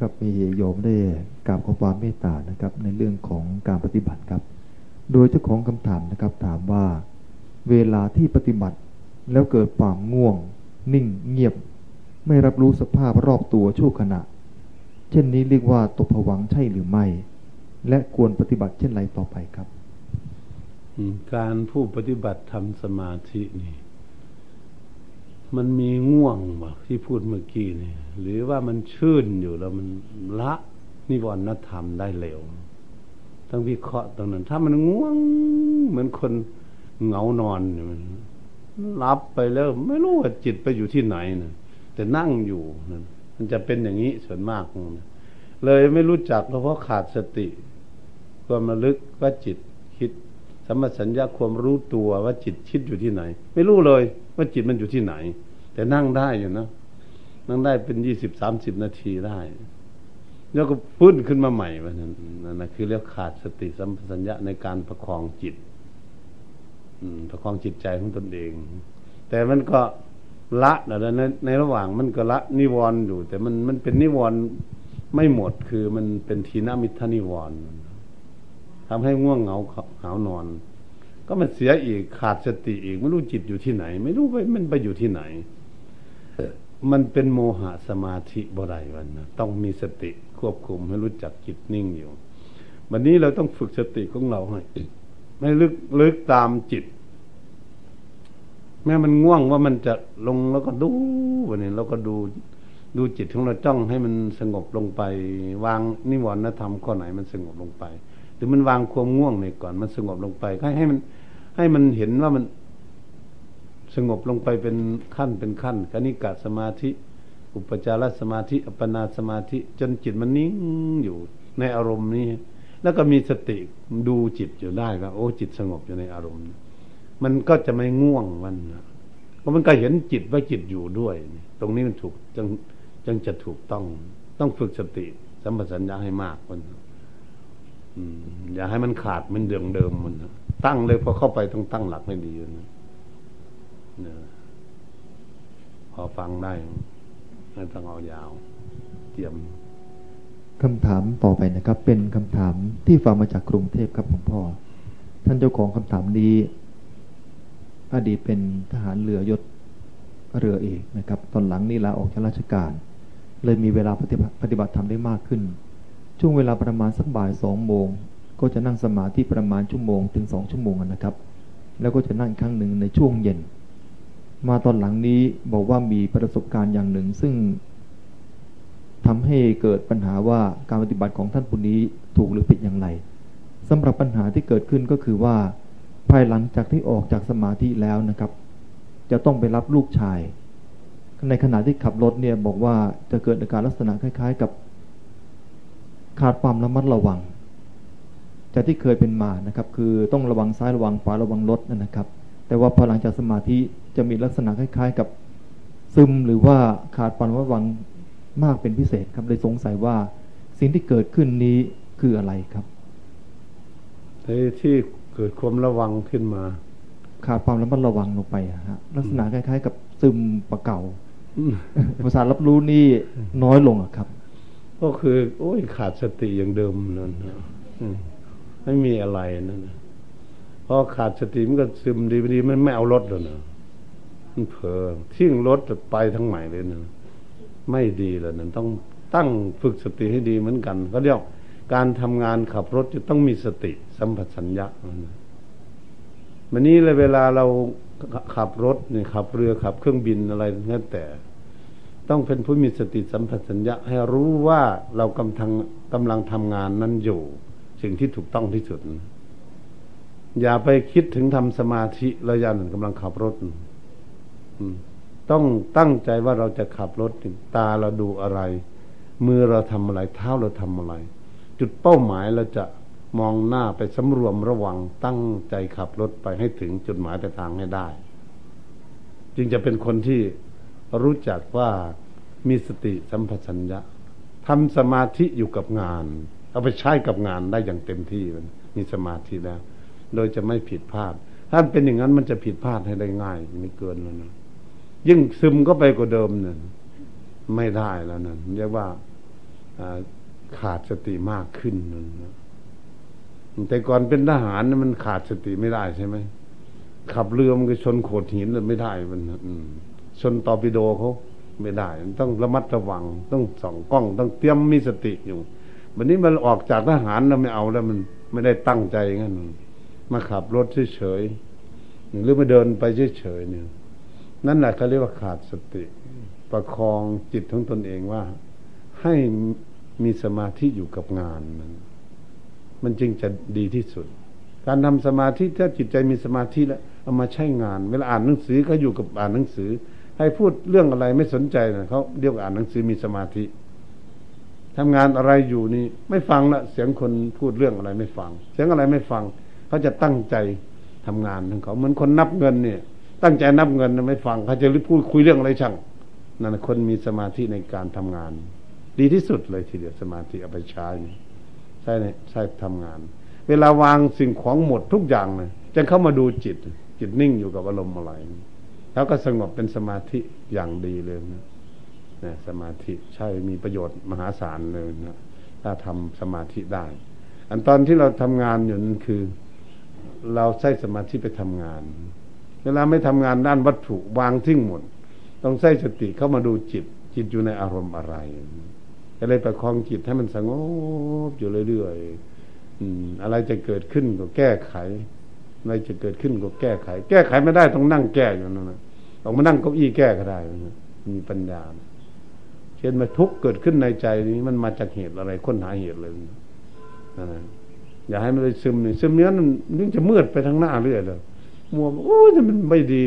กับมีโยมได้กราบขอความเมตตานะครับ ในเรื่องของการปฏิบัติครับ โดยเจ้าของคำถามนะครับ ถามว่า เวลาที่ปฏิบัติแล้วเกิดความง่วง นิ่งเงียบ ไม่รับรู้สภาพรอบตัวชั่วขณะ เช่นนี้เรียกว่าตกผวังใช่หรือไม่ และควรปฏิบัติเช่นไรต่อไปครับ การผู้ปฏิบัติทำสมาธินี่ มันมีง่วงบ่ที่พูดเมื่อกี้นี่หรือว่ามันชื่นอยู่แล้วมันละนิวรณธรรมได้เร็วต้องวิเคราะห์ตรงนั้น ถ้ามันง่วงเหมือนคนเหงานอนมันรับไปแล้ว ไม่รู้ว่าจิตไปอยู่ที่ไหนนะแต่นั่งอยู่นะมันจะเป็นอย่างนี้ส่วนมากนะเลยไม่รู้จักเพราะขาดสติ ความระลึกว่าจิตคิดสมสัญญาความรู้ตัวว่าจิตคิดอยู่ที่ไหน ไม่รู้เลย ว่าจิตมันอยู่ที่ไหน แต่นั่งได้อยู่นะนั่งได้เป็นยี่สิบสามสิบนาทีได้ แล้วก็พื้นขึ้นมาใหม่ว่านั่นนั่นคือเรียกขาดสติสัมปชัญญะในการประคองจิตประคองจิตใจของตนเอง แต่มันก็ละนะในในระหว่างมันก็ละนิวรณ์อยู่ แต่มันมันเป็นนิวรณ์ไม่หมดคือมันเป็นทีนามิทานิวรณ์ทำให้ง่วงเหงาหาวนอน ก็มันเสียอีกขาดสติอีกไม่รู้จิตอยู่ที่ไหน ไม่รู้ไปมันไปอยู่ที่ไหน มันเป็นโมหะสมาธิบรายวันนะต้องมีสติควบคุมให้รู้จักจิตนิ่งอยู่ วันนี้เราต้องฝึกสติของเราให้ไม่ลึกลึกตามจิต แม้มันง่วงว่ามันจะลงแล้วก็ดูวันนี้เราก็ดูดูจิตของเราจ้องให้มันสงบลงไป วางนิวรณธรรมข้อไหนมันสงบลงไป หรือมันวางความง่วงในก่อนมันสงบลงไปให้ให้มัน ให้มันเห็นว่ามันสงบลงไปเป็นขั้นเป็นขั้นคณิกะสมาธิ อุปจารสมาธิ อัปปนาสมาธิ จนจิตมันนิ่งอยู่ในอารมณ์นี้ แล้วก็มีสติดูจิตอยู่ได้ว่าโอ้จิตสงบอยู่ในอารมณ์ มันก็จะไม่ง่วงมันเพราะมันก็เห็นจิตว่าจิตอยู่ด้วย ตรงนี้มันถูกจึงจึงจะถูกต้อง ต้องฝึกสติ สัมปชัญญะให้มากมันอย่าให้มันขาดมันเดิมเดิมมัน ตั้งเลยพอเข้าไปต้องตั้งหลักให้ดีนะนพอฟังได้ไม่ต้องเอายาว เตรียมคำถามต่อไปนะครับ เป็นคำถามที่ฟังมาจากกรุงเทพครับหลวงพ่อ ท่านเจ้าของคำถามนี้ อดีตเป็นทหารเรือยศเรือเอกนะครับ ตอนหลังนี่ลาออกจากราชการ เลยมีเวลาปฏิบัติธรรมได้มากขึ้น ช่วงเวลาประมาณสักบ่ายสองโมง ก็จะนั่งสมาธิประมาณชั่วโมงถึงสองชั่วโมงนะครับ แล้วก็จะนั่งครั้งหนึ่งในช่วงเย็น มาตอนหลังนี้บอกว่ามีประสบการณ์อย่างหนึ่ง ซึ่งทำให้เกิดปัญหาว่าการปฏิบัติของท่านผู้นี้ถูกหรือผิดอย่างไรสำหรับปัญหาที่เกิดขึ้นก็คือว่า ภายหลังจากที่ออกจากสมาธิแล้วนะครับ จะต้องไปรับลูกชาย ในขณะที่ขับรถเนี่ยบอกว่าจะเกิดอาการลักษณะคล้าย ๆ กับ ขาดความระมัดระวัง จากที่เคยเป็นมานะครับ คือต้องระวังซ้ายระวังขวาระวังรถนะครับ แต่ว่าพอหลังจากสมาธิจะมีลักษณะคล้าย ๆ กับซึมหรือว่าขาดความระมัดระวังมากเป็นพิเศษครับเลยสงสัยว่าสิ่งที่เกิดขึ้นนี้คืออะไรครับที่เกิดความระวังขึ้นมา ขาดความระมัดระวังลงไปฮะลักษณะคล้าย ๆ กับซึมปะเก่าภาษารับรู้นี่น้อยลงอะครับ ก็คือ โอ้ยขาดสติอย่างเดิมนั่น ไม่มีอะไรนั่นพอขาดสติมันก็ซึมดีดีมันไม่เอารถแล้วนะมันเผลอทิ้งรถไปทั้งใหม่เลยนะไม่ดีแล้วนั่นต้องตั้งฝึกสติให้ดีเหมือนกันก็เรียกการทำงานขับรถจะต้องมีสติ สัมผัสสัญญาวันนี้เลยเวลาเราขับรถเนี่ยขับเรือขับเครื่องบินอะไรนั่นแต่ ต้องเป็นผู้มีสติสัมผัสัญญาให้รู้ว่าเรากำลังกำลังทำงานนั้นอยู่ สิ่งที่ถูกต้องที่สุด อย่าไปคิดถึงทำสมาธิระยะหนึ่งกำลังขับรถต้องตั้งใจว่าเราจะขับรถตาเราดูอะไร มือเราทำอะไร เท้าเราทำอะไร จุดเป้าหมายเราจะมองหน้าไปสำรวมระวังตั้งใจขับรถไปให้ถึงจุดหมายปลายทางให้ได้ จึงจะเป็นคนที่รู้จักว่ามีสติสัมปชัญญะทำสมาธิอยู่กับงาน เอาไปใช้กับงานได้อย่างเต็มที่มันมีสมาธิแล้ว โดยจะไม่ผิดพลาด ถ้าเป็นอย่างนั้นมันจะผิดพลาดให้ได้ง่ายไม่เกินแล้วนะยิ่งซึมก็ไปกว่าเดิมเนี่ยไม่ได้แล้วนั่นเรียกว่าขาดสติมากขึ้นนะแต่ก่อนเป็นทหารมันขาดสติไม่ได้ใช่ไหมขับเรือมันก็ชนโขดหินเลยไม่ได้มันชนตอร์ปิโดเขาไม่ได้ ต้องระมัดระวัง ต้องส่องกล้อง ต้องเตรียมมีสติอยู่ วันนี้มันออกจากทหารเราไม่เอาแล้วมันไม่ได้ตั้งใจงั้นมาขับรถเฉยๆหรือมาเดินไปเฉยๆเนี่ยนั่นแหละเขาเรียกว่าขาดสติ ประคองจิตของตนเองว่า ให้มีสมาธิอยู่กับงานมันมันจึงจะดีที่สุด การทำสมาธิถ้าจิตใจมีสมาธิแล้วเอามาใช้งาน เวลาอ่านหนังสือก็อยู่กับอ่านหนังสือ ให้พูดเรื่องอะไรไม่สนใจนะเขาเรียกอ่านหนังสือมีสมาธิ ทำงานอะไรอยู่นี่ ไม่ฟังละเสียงคนพูดเรื่องอะไรไม่ฟัง เสียงอะไรไม่ฟัง เขาจะตั้งใจทำงานของเขาเหมือนคนนับเงินเนี่ย ตั้งใจนับเงินไม่ฟังเขาจะพูดคุยเรื่องอะไรช่างนั่นคนมีสมาธิในการทำงาน ดีที่สุดเลยทีเดียวสมาธิเอาไปใช้ใช่ใช่ทำงาน เวลาวางสิ่งของหมดทุกอย่างเลยจะเข้ามาดูจิตจิตนิ่งอยู่กับอารมณ์อะไรแล้วก็สงบเป็นสมาธิอย่างดีเลยนะ นะสมาธิใช่มีประโยชน์มหาศาลเลยนะถ้าทำสมาธิได้ อันตอนที่เราทำงานอยู่นั้นคือ เราใช้สมาธิไปทำงาน เวลาไม่ทำงานด้านวัตถุวางทิ้งหมด ต้องใช้สติเข้ามาดูจิต จิตอยู่ในอารมณ์อะไรก็เลยประคองจิตให้มันสงบอยู่เรื่อยๆอะไรจะเกิดขึ้นก็แก้ไขอะไรจะเกิดขึ้นก็แก้ไข แก้ไขไม่ได้ต้องนั่งแก้อยู่นั่นนะต้องมานั่งเก้าอี้แก้ก็ได้ มีปัญญา เช่นมาทุกข์เกิดขึ้นในใจนี้มันมาจากเหตุอะไรค้นหาเหตุเลยอย่าให้มันเลยซึมนี่ซึมเนี้ยมันยิ่งจะมืดไปทางหน้าเรื่อยเลยมัวโอ้ยมันไม่ดี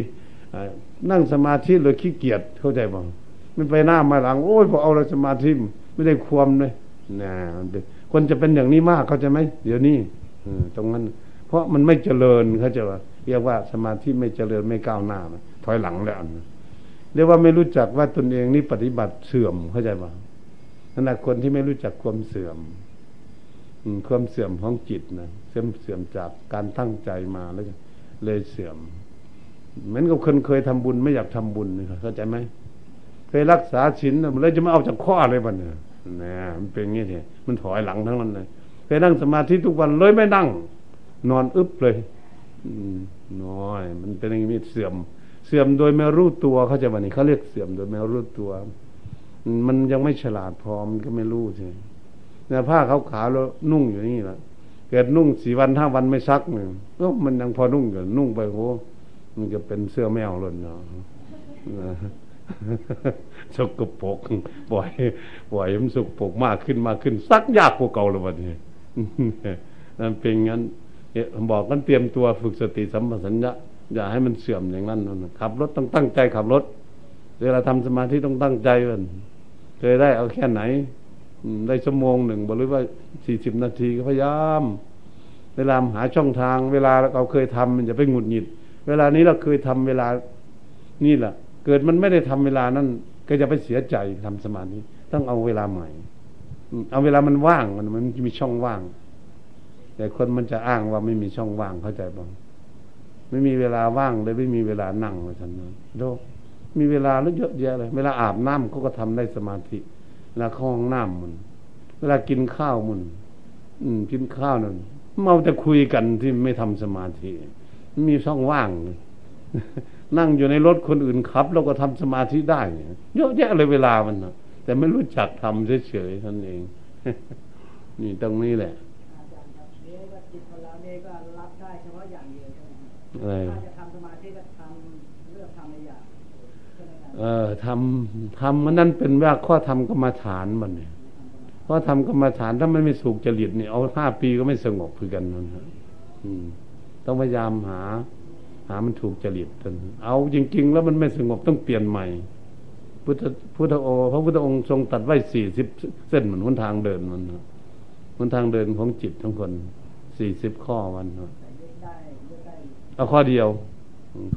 นั่งสมาธิเลยขี้เกียจเข้าใจบ้างมันไปหน้ามาหลัง โอ้ยพอเอาเราสมาธิไม่ได้ความเลยนะคนจะเป็นอย่างนี้มากเขาจะไหมเดี๋ยวนี้ตรงนั้น เพราะมันไม่เจริญเขาจะว่า เรียกว่าสมาธิไม่เจริญไม่ก้าวหน้าถอยหลังแล้ว เรียกว่าไม่รู้จักว่าตนเองนี่ปฏิบัติเสื่อมเข้าใจป่ะขณะคนที่ไม่รู้จักความเสื่อมความเสื่อมของจิตนะเสื่อมเสื่อมจากการตั้งใจมาแล้วเลยเสื่อม เหมือนกับคนเคยทำบุญไม่อยากทำบุญเข้าใจไหมเคยรักษาศีลมันเลยจะไมาเอาจากข้ออะไรบ้างเนี่ยนะมันเป็นงี้ทีมันถอยหลังทั้งนั้นเลยเคยนั่งสมาธิทุกวันเลยไม่นั่ง นอนอึบเลยน้อย มันเป็นอย่างนี้เสื่อม เสื่อมโดยไม่รู้ตัวเขาจะวันนี้เขาเรียกเสื่อมโดยไม่รู้ตัว มันยังไม่ฉลาดพอมันก็ไม่รู้ใช่เนี่ยผ้าขาวขาวแล้วนุ่งอยู่นี่แหละเกิดนุ่งสี่วันห้าวันไม่ซักหนึ่งมันยังพอนุ่งอยู่นุ่งไปโหมันจะเป็นเสื้อแมวเลยเนาะสกปรกปล่อยปล่อยมันสกปรกมากขึ้นมากขึ้นซักยากกว่าเก่าเลยวันนี้นั่นเป็นงั้นบอกกันเตรียมตัวฝึกสติสัมปชัญญะ อย่าให้มันเสื่อมอย่างนั้นขับรถต้องตั้งใจขับรถ เวลาทำสมาธิต้องตั้งใจมันเคยได้เอาแค่ไหนได้ชั่วโมงหนึ่งบหรือว่าสี่สิบนาทีก็พยายามเวลาหาช่องทาง เวลาเราเคยทำมันจะไปหงุดหงิด เวลานี้เราเคยทำเวลานี่แหละเกิดมันไม่ได้ทำเวลานั้น ก็จะไปเสียใจทำสมาธิต้องเอาเวลาใหม่ เอาเวลามันว่างมันมันมีช่องว่าง แต่คนมันจะอ้างว่าไม่มีช่องว่างเข้าใจบ้าง ไม่มีเวลาว่างเลยไม่มีเวลานั่งเลยฉันนะโดมีเวลาแล้วเยอะแยะเลยเวลาอาบน้ำเขาก็ทำได้สมาธิเวลาเข้าห้องน้ำมัน เวลากินข้าวมัน อืม กินข้าวนั่นเมาจะคุยกันที่ไม่ทำสมาธิ มีช่องว่าง นั่งอยู่ในรถคนอื่นขับเราก็ทำสมาธิได้เยอะแยะเลยเวลามันนะแต่ไม่รู้จักทำเฉยๆท่านเอง นี่ตรงนี้แหละ อะไรเออทำทำมันนั่นเป็นว่าข้อทำกรรมฐานมันเนี่ยข้อทำกรรมฐานถ้ามันไม่สุกจริตเนี่ยเอาห้าปีก็ไม่สงบคือกันนั่นต้องพยายามหา หามันถูกจริตกันเอาจริง ๆ แล้วมันไม่สงบต้องเปลี่ยนใหม่ พุทธพุทธโอพระพุทธองค์ทรงตัดไว้สี่สิบเส้นเหมือนหนทางเดินมันหนทางเดินของจิตทั้งคนสี่สิบข้อวัน เอาข้อเดียว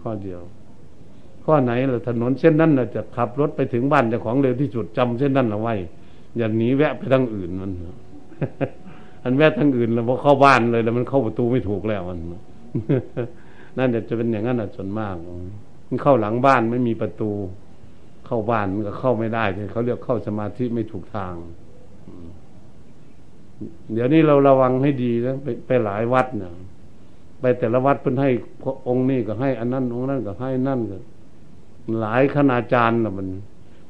ข้อเดียว ข้อไหนเราถนนเส้นนั้นเราจะขับรถไปถึงบ้านเจ้าของเร็วที่สุดจำเส้นนั้นเอาไว้ อย่าหนีแวะไปทางอื่นมันอันแวะทางอื่นแล้วพอเข้าบ้านเลย แล้วมันเข้าประตูไม่ถูกแล้วมันนั่นจะเป็นอย่างนั้นส่วนมาก มันเข้าหลังบ้านไม่มีประตู เข้าบ้านมันก็เข้าไม่ได้เขาเรียกเข้าสมาธิไม่ถูกทาง เดี๋ยวนี้เราระวังให้ดีนะไปไปหลายวัดเนี่ย ไปแต่ละวัดเพิ่นให้องค์นี้ก็ให้อันนั้นองค์นั้นก็ให้นั่นก็หลายคณาจารย์นะมัน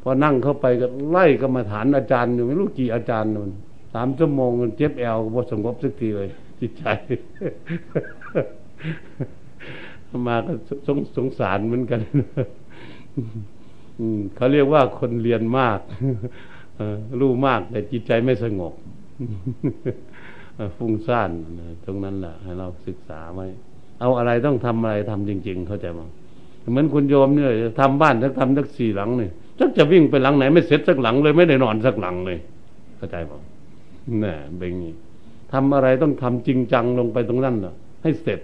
พอนั่งเข้าไปก็ไล่กรรมาฐานอาจารย์อยู่ไม่รู้กี่อาจารย์มันสามชั่วโมงมันเจ็บแอลก็บสงบสักทีเลย จิตใจ มาก็สงสงสารเหมือนกันเขาเรียกว่าคนเรียนมากรู้มากแต่จิตใจไม่สงบ ฟุ้งซ่านตรงนั้นแหละให้เราศึกษาไว้เอาอะไรต้องทำอะไรทำจริง ๆ เข้าใจมั้งเหมือนคุณโยมเนี่ยทำบ้านทักทำทักสี่หลังเนี่ยจักจะวิ่งไปหลังไหนไม่เสร็จสักหลังเลยไม่ได้นอนสักหลังเลย เข้าใจมั้งนี่เป็นงี้ทำอะไรต้องทำจริงจังลงไปตรงนั้นน่ะ ให้เสร็จ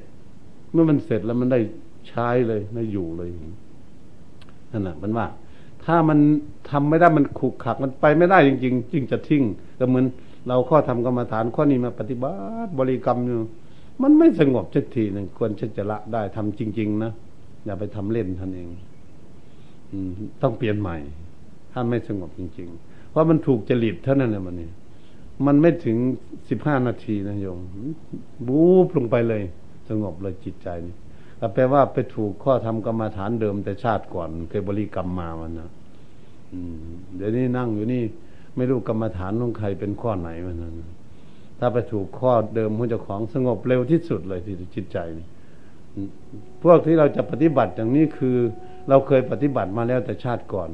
เมื่อมันเสร็จแล้วมันได้ใช้เลยได้อยู่เลยนั่นแหละมันว่า ถ้ามันทำไม่ได้มันขุกขักมันไปไม่ได้จริง ๆ จึงจะทิ้งก็เหมือน เราข้อทำกรรมฐานข้อนี้มาปฏิบัติบริกรรมอยู่มันไม่สงบสักทีหนึ่งควรจะละได้ทำจริง ๆ นะอย่าไปทำเล่นท่านเอง อืม ต้องเปลี่ยนใหม่ ถ้าไม่สงบจริง ๆ เพราะมันถูกจริตเท่านั้นแหละมันนี่มันไม่ถึงสิบห้านาทีนะโยมบูบลงไปเลย สงบเลยจิตใจนี่แปลว่าไปถูกข้อทำกรรมฐานเดิมแต่ชาติก่อน เคยบริกรรมมามันนะเดี๋ยวนี้นั่งอยู่นี่ ไม่รู้กรรมฐานของใครเป็นข้อไหนมันนั้นถ้าไปถูกข้อเดิมของเจ้าของสงบเร็วที่สุดเลยที่จิตใจนี่พวกที่เราจะปฏิบัติอย่างนี้คือ เราเคยปฏิบัติมาแล้วแต่ชาติก่อน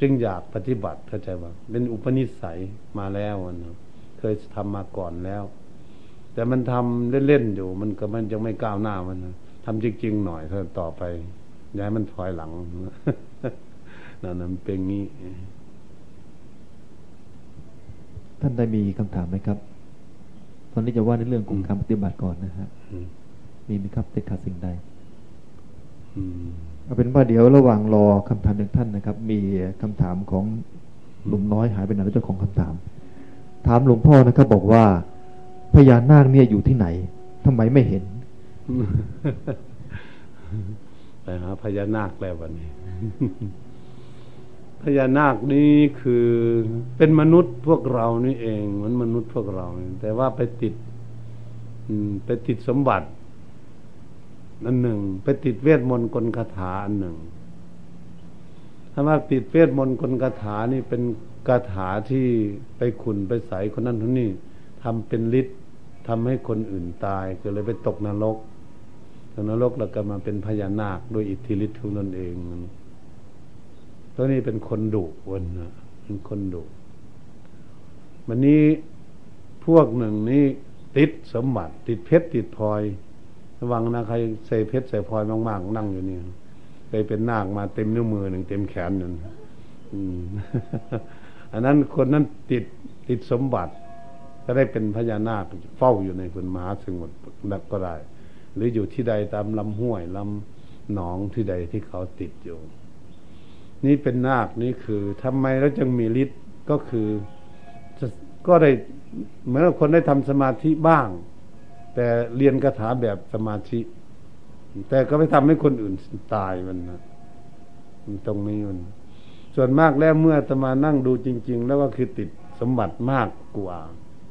จึงอยากปฏิบัติเข้าใจว่าเป็นอุปนิสัยมาแล้วนะเคยทำมาก่อนแล้ว แต่มันทำเล่นๆอยู่ มันก็มันยังไม่ก้าวหน้ามันนะทำจริงๆหน่อยเท่าต่อไปย้ายมันถอยหลังนั่นมันเป็นงี้านได้มีคำถามไหมครับ ตอนนี้จะว่าในเรื่องของการปฏิบัติก่อนนะฮะมีไหมครับติดขัดสิ่งใดเอาเป็นว่าเดี๋ยวระหว่างรอคำถามหนึ่งท่านนะครับ มีคำถามของหลุมน้อยหายไปไหนแล้วเจ้าของคำถาม ถามหลวงพ่อนะครับ บอกว่าพญานาคเนี่ยอยู่ที่ไหนทำไมไม่เห็นไปหาพญานาคแล้ววันนี้ พญานาคนี้คือเป็นมนุษย์พวกเรานี่เองเหมือนมนุษย์พวกเรา แต่ว่าไปติดไปติดสมบัติอันหนึ่ง ไปติดเวทมนต์กลคาถาอันหนึ่งถ้าว่าติดเวทมนต์กลคาถานี่เป็นคาถาที่ไปขุนไปใส่คนนั้นคนนี้ทำเป็นฤทธิ์ทำให้คนอื่นตายก็เลยไปตกนรกตกนรกแล้วก็มาเป็นพญานาคโดยอิทธิฤทธิ์ของตนเอง ตัวนี้เป็นคนดุวันนะเป็นคนดุวันนี้พวกหนึ่งนี้ติดสมบัติ ติดเพชรติดพลอย ระวังนะใครใส่เพชรใส่พลอยมากๆนั่งอยู่นี่เคยเป็นนาคมาเต็มนิ้วมือหนึ่งเต็มแขนหนึ่งอันนั้นคนนั้นติดติดสมบัติ ก็ได้เป็นพญานาคเฝ้าอยู่ในคุณมหาสมุทรนักก็ได้ หรืออยู่ที่ใดตามลำห้วยลำหนองที่ใดที่เขาติดอยู่ นี่เป็นนาคนี่คือทำไมแล้วจึงมีฤทธิ์ก็คือก็ได้เหมือนคนได้ทำสมาธิบ้าง แต่เรียนคาถาแบบสมาธิ แต่ก็ไม่ทำให้คนอื่นตายมันนะตรงนี้มันส่วนมากแล้วเมื่อตมานั่งดูจริง ๆ แล้วก็คือติดสมบัติมากกว่า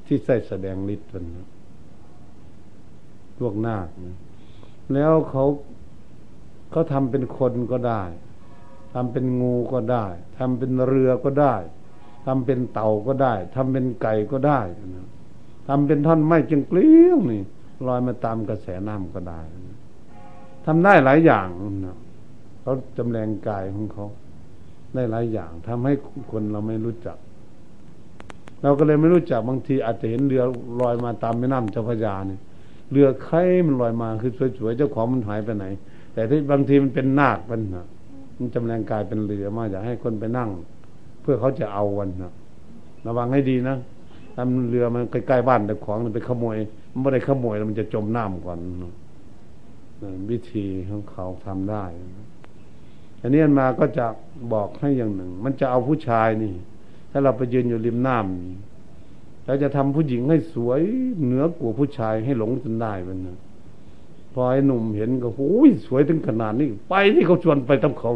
ที่ใส่แสดงฤทธิ์มันนะพวกนาคนะแล้วเขาเขาทำเป็นคนก็ได้ ทำเป็นงูก็ได้ทำเป็นเรือก็ได้ทำเป็นเต่าก็ได้ทำเป็นไก่ก็ได้ทำเป็นท่อนไม้จึงเกลี้ยงนี่ลอยมาตามกระแสน้ำก็ได้ทำได้หลายอย่างนะเขาจำแรงกายของเขา ได้หลายอย่างทำให้คนเราไม่รู้จัก เราก็เลยไม่รู้จักบางทีอาจจะเห็นเรือลอยมาตามแม่น้ำเจ้าพระยาเนี่ยเรือใครมันลอยมาคือสวยๆเจ้าของมันหายไปไหน แต่ที่บางทีมันเป็นนาคมันนะ มันจำแรงกายเป็นเรือมาอยากให้คนไปนั่ง เพื่อเขาจะเอาวันนะระวังให้ดีนะทำเรือมันใกล้ๆบ้านแต่ของมันไปขโมยมันไม่ได้ขโมยแล้วมันจะจมน้ำก่อนวิธีของเขาทำได้ อันนี้มาก็จะบอกให้อย่างหนึ่ง มันจะเอาผู้ชายนี่ ถ้าเราไปยืนอยู่ริมน้ำแล้วจะทำผู้หญิงให้สวยเหนือกว่าผู้ชายให้หลงจนได้มันนะ พอไอ้หนุ่มเห็นก็โอ้ยสวยถึงขนาดนี้ไปที่เขาชวนไปต้องเขา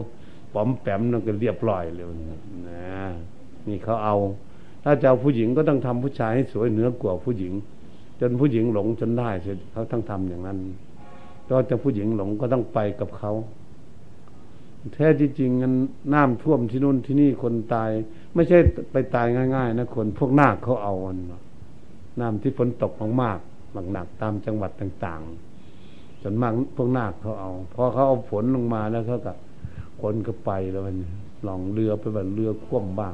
ปอมแปมนั่นก็เรียบร้อยเลยนะนี่เขาเอา ถ้าจะเอาผู้หญิงก็ต้องทำผู้ชายให้สวยเหนือกว่าผู้หญิง จนผู้หญิงหลงจนได้เสร็จเขาต้องทำอย่างนั้นก็จะผู้หญิงหลงก็ต้องไปกับเขาแท้จริงงันน้ำท่วมที่นู่นที่นี่คนตาย ไม่ใช่ไปตายง่าย ๆ นะคนพวกนาคเขาเอานน้ำที่ฝนตกมากๆหนักๆตามจังหวัดต่าง ๆ จนมากพวกนาคเขาเอาพอเขาเอาฝนลงมาแล้วเขาก็คนก็ไปแล้วมันลองเรือไปแบบเรือคว่ำบ้าง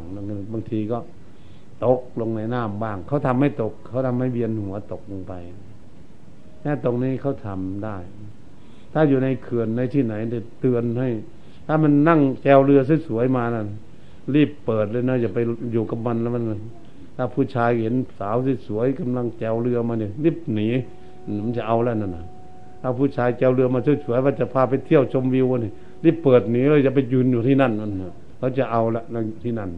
บางทีก็ตกลงในน้ำบ้าง เขาทำไม่ตก เขาทำให้เวียนหัวตกลงไปแค่ตรงนี้เขาทำได้ ถ้าอยู่ในเขื่อนในที่ไหนจะเตือนให้ ถ้ามันนั่งแจวเรือสวยๆมานะ่ะรีบเปิดเลยนะอย่าไปอยู่กับมันแล้วมัน ถ้าผู้ชายเห็นสาวสวยๆกำลังแจวเรือมาเนี่ยรีบหนีมันจะเอาแล้วนั่นนะ ถ้าผู้ชายแจวเรือมาสวยๆว่าจะพาไปเที่ยวชมวิวนี่รีบเปิดหนีเลยจะไปยืนอยู่ที่นั่นมันเขาจะเอาละที่นั่น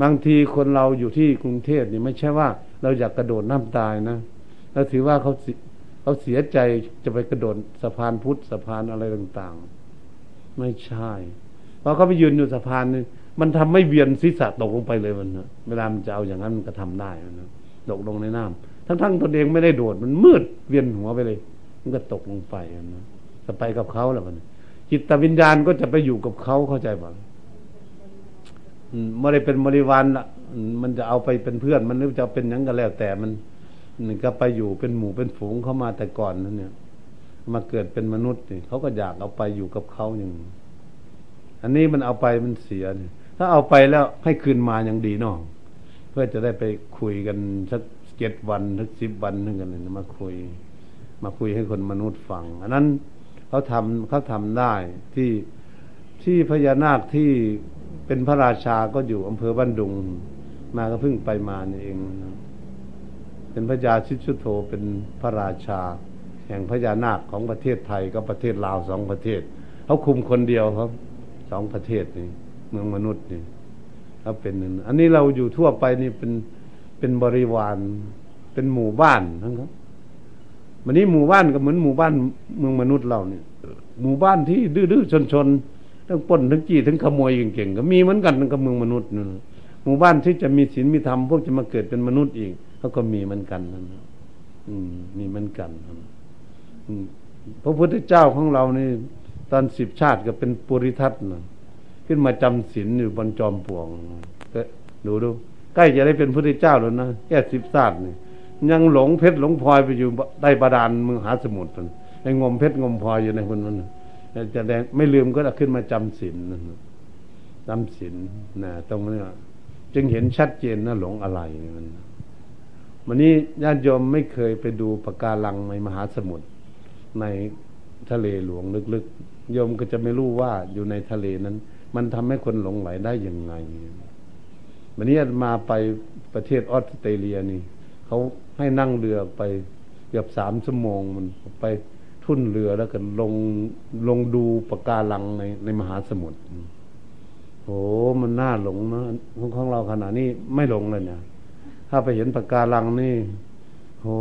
บางทีคนเราอยู่ที่กรุงเทพนี่ไม่ใช่ว่า เราอยากกระโดดน้ำตายนะเราถือว่าเขาเขาเสียใจจะไปกระโดดสะพานพุทธสะพานอะไรต่างๆ ไม่ใช่พอเขาไปยืนอยู่สะพานนี่มันทำไม่เวียนศีรษะตกลงไปเลยมันนะเวลามันจะเอาอย่างนั้นมันก็ทำได้นะตกลงในน้ำทั้งๆตนเองไม่ได้โดดมันมืดเวียนหัวไปเลย มันก็ตกลงไปนะจะไปกับเขาแล้วมันจิตวิญญาณก็จะไปอยู่กับเขาเข้าใจป่ะไม่ได้เป็นบริวารละมันจะเอาไปเป็นเพื่อน มันหรือจะเป็นยังก็แล้วแต่มันมันก็ไปอยู่เป็นหมู่เป็นฝูงเข้ามาแต่ก่อนนั่นเนี่ย มาเกิดเป็นมนุษย์นี่เขาก็อยากเอาไปอยู่กับเขาอย่างอันนี้มันเอาไปมันเสียเนี่ยถ้าเอาไปแล้วให้คืนมาอย่างดีเนาะเพื่อจะได้ไปคุยกันสักเจ็ดวันสักสิบวันนึงกันเลยมาคุย มาคุยให้คนมนุษย์ฟัง อันนั้นเขาทำเขาทำได้ที่ที่พญานาคที่เป็นพระราชาก็อยู่อำเภอบ้านดุง มาก็เพิ่งไปมานี่เอง เป็นพระยาชิชุโธเป็นพระราชา แห่งพญานาคของประเทศไทยกับประเทศลาวสองประเทศเขาคุมคนเดียวครับสองประเทศนี่เมืองมนุษย์นี่เขาเป็นนึ่งอันนี้เราอยู่ทั่วไปนี่เป็นเป็นบริวารเป็นหมู่บ้านทั้งครับ วันนี้หมู่บ้านก็เหมือนหมู่บ้านเมืองมนุษย์เราเนี่ยหมู่บ้านที่ดื้อๆชนๆทั้งป้นทั้งจี้ทั้งขโมยเก่งๆก็มีเหมือนกันกับเมืองมนุษย์นะหมู่บ้านที่จะมีศีลมีธรรมพวกจะมาเกิดเป็นมนุษย์อีกเขาก็มีเหมือนกันนะอืม มีเหมือนกันพระพุทธเจ้าของเรานี่ตอนสิบชาติก็เป็นปุริทัตนะขึ้นมาจำศีลอยู่บนจอมปลวงก็ดูดูใกล้จะได้เป็นพระพุทธเจ้าแล้วนะแค่สิบชาตินี่ ยังหลงเพชรหลงพลอยไปอยู่ใต้บาดาลมือหาสมุทรไอ้งมเพชรงมพลอยอยู่ในคนนั้นจะแดงไม่ลืมก็ขึ้นมาจำศีลจำศีลนะตรงนี้จึงเห็นชัดเจนนะหลงอะไรมันวันนี้ญาติโยมไม่เคยไปดูปะการังในมหาสมุทรในทะเลหลวงลึกๆโยมก็จะไม่รู้ว่าอยู่ในทะเลนั้น มันทำให้คนหลงไหลได้ยังไงวันนี้มาไปประเทศออสเตรเลียนี่ เขาให้นั่งเรือไปเกือบสามชั่วโมงมันไปทุ่นเรือแล้วก็ลงลงดูปะการังในในมหาสมุทรโอ้มันน่าหลงนะของของเราขนาดนี้ไม่หลงเลยเนี่ย ถ้าไปเห็นปะการังนี่โอ้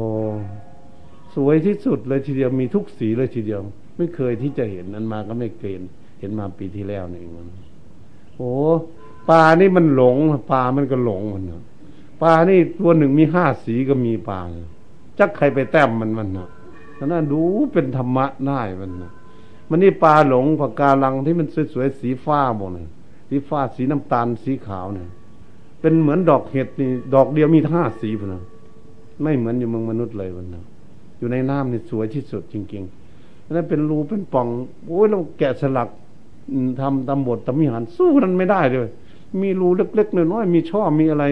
สวยที่สุดเลยทีเดียวมีทุกสีเลยทีเดียว ไม่เคยที่จะเห็นนั้นมาก็ไม่เกณฑ์เห็นมาปีที่แล้วนี่เองมันโอ้ปลานี่มันหลงปลามันก็หลงมันเนาะ ปลานี่ตัวหนึ่งมีห้าสีก็มีปลาจักใครไปแต้มมันมันนะนั่นดูเป็นธรรมะได้มันนะมันนี่ปลาหลงปากกาลังที่มันสวยๆสีฟ้าบอกเลยสีฟ้าสีน้ำตาลสีขาวเนี่ย เป็นเหมือนดอกเห็ดนี่ ดอกเดียวมีห้าสีพนะไม่เหมือนอยู่เมืองมนุษย์เลยมันนะอยู่ในน้ำนี่สวยที่สุดจริงๆนั่นเป็นรูเป็นป่องโอ้ยเราแกะสลักทำตำบทตำมิหารสู้นั้นไม่ได้เลยมีรูเล็กๆน้อยๆมีช่อมีอะไร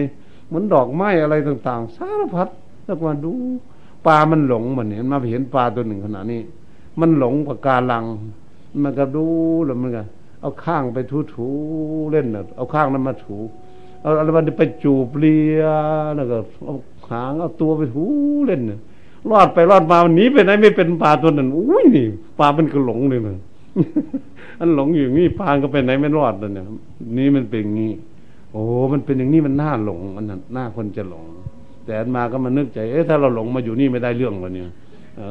เหมือนดอกไม้อะไรต่างๆ สารพัดแล้วมาดูปลามันหลงมันเห็นมาเห็นปลาตัวหนึ่งขนาดนี้ มันหลงปากกาลัง มันก็ดูแล้วมันก็เอาข้างไปถูๆเล่นเน่ะเอาข้างนั้นมาถูเอาอะไรมันไปจูบเลียแล้วก็เอาหางเอาตัวไปถูเล่นเนี่ยรอดไปรอดมาวันนี้ไปไหนไม่เป็นปลาตัวนั้นอุ้ยนี่ปลาเป็นกระหลงเลยมันอันหลงอยู่นี่ปลาก็ไปไหนไม่รอดเลยเนี่ยนี่มันเป็นงี้ โอ้มันเป็นอย่างนี้มันน่าหลงมันน่าคนจะหลง แต่มาก็มานึกใจ เอ๊ะถ้าเราหลงมาอยู่นี่ไม่ได้เรื่องวะเนี่ย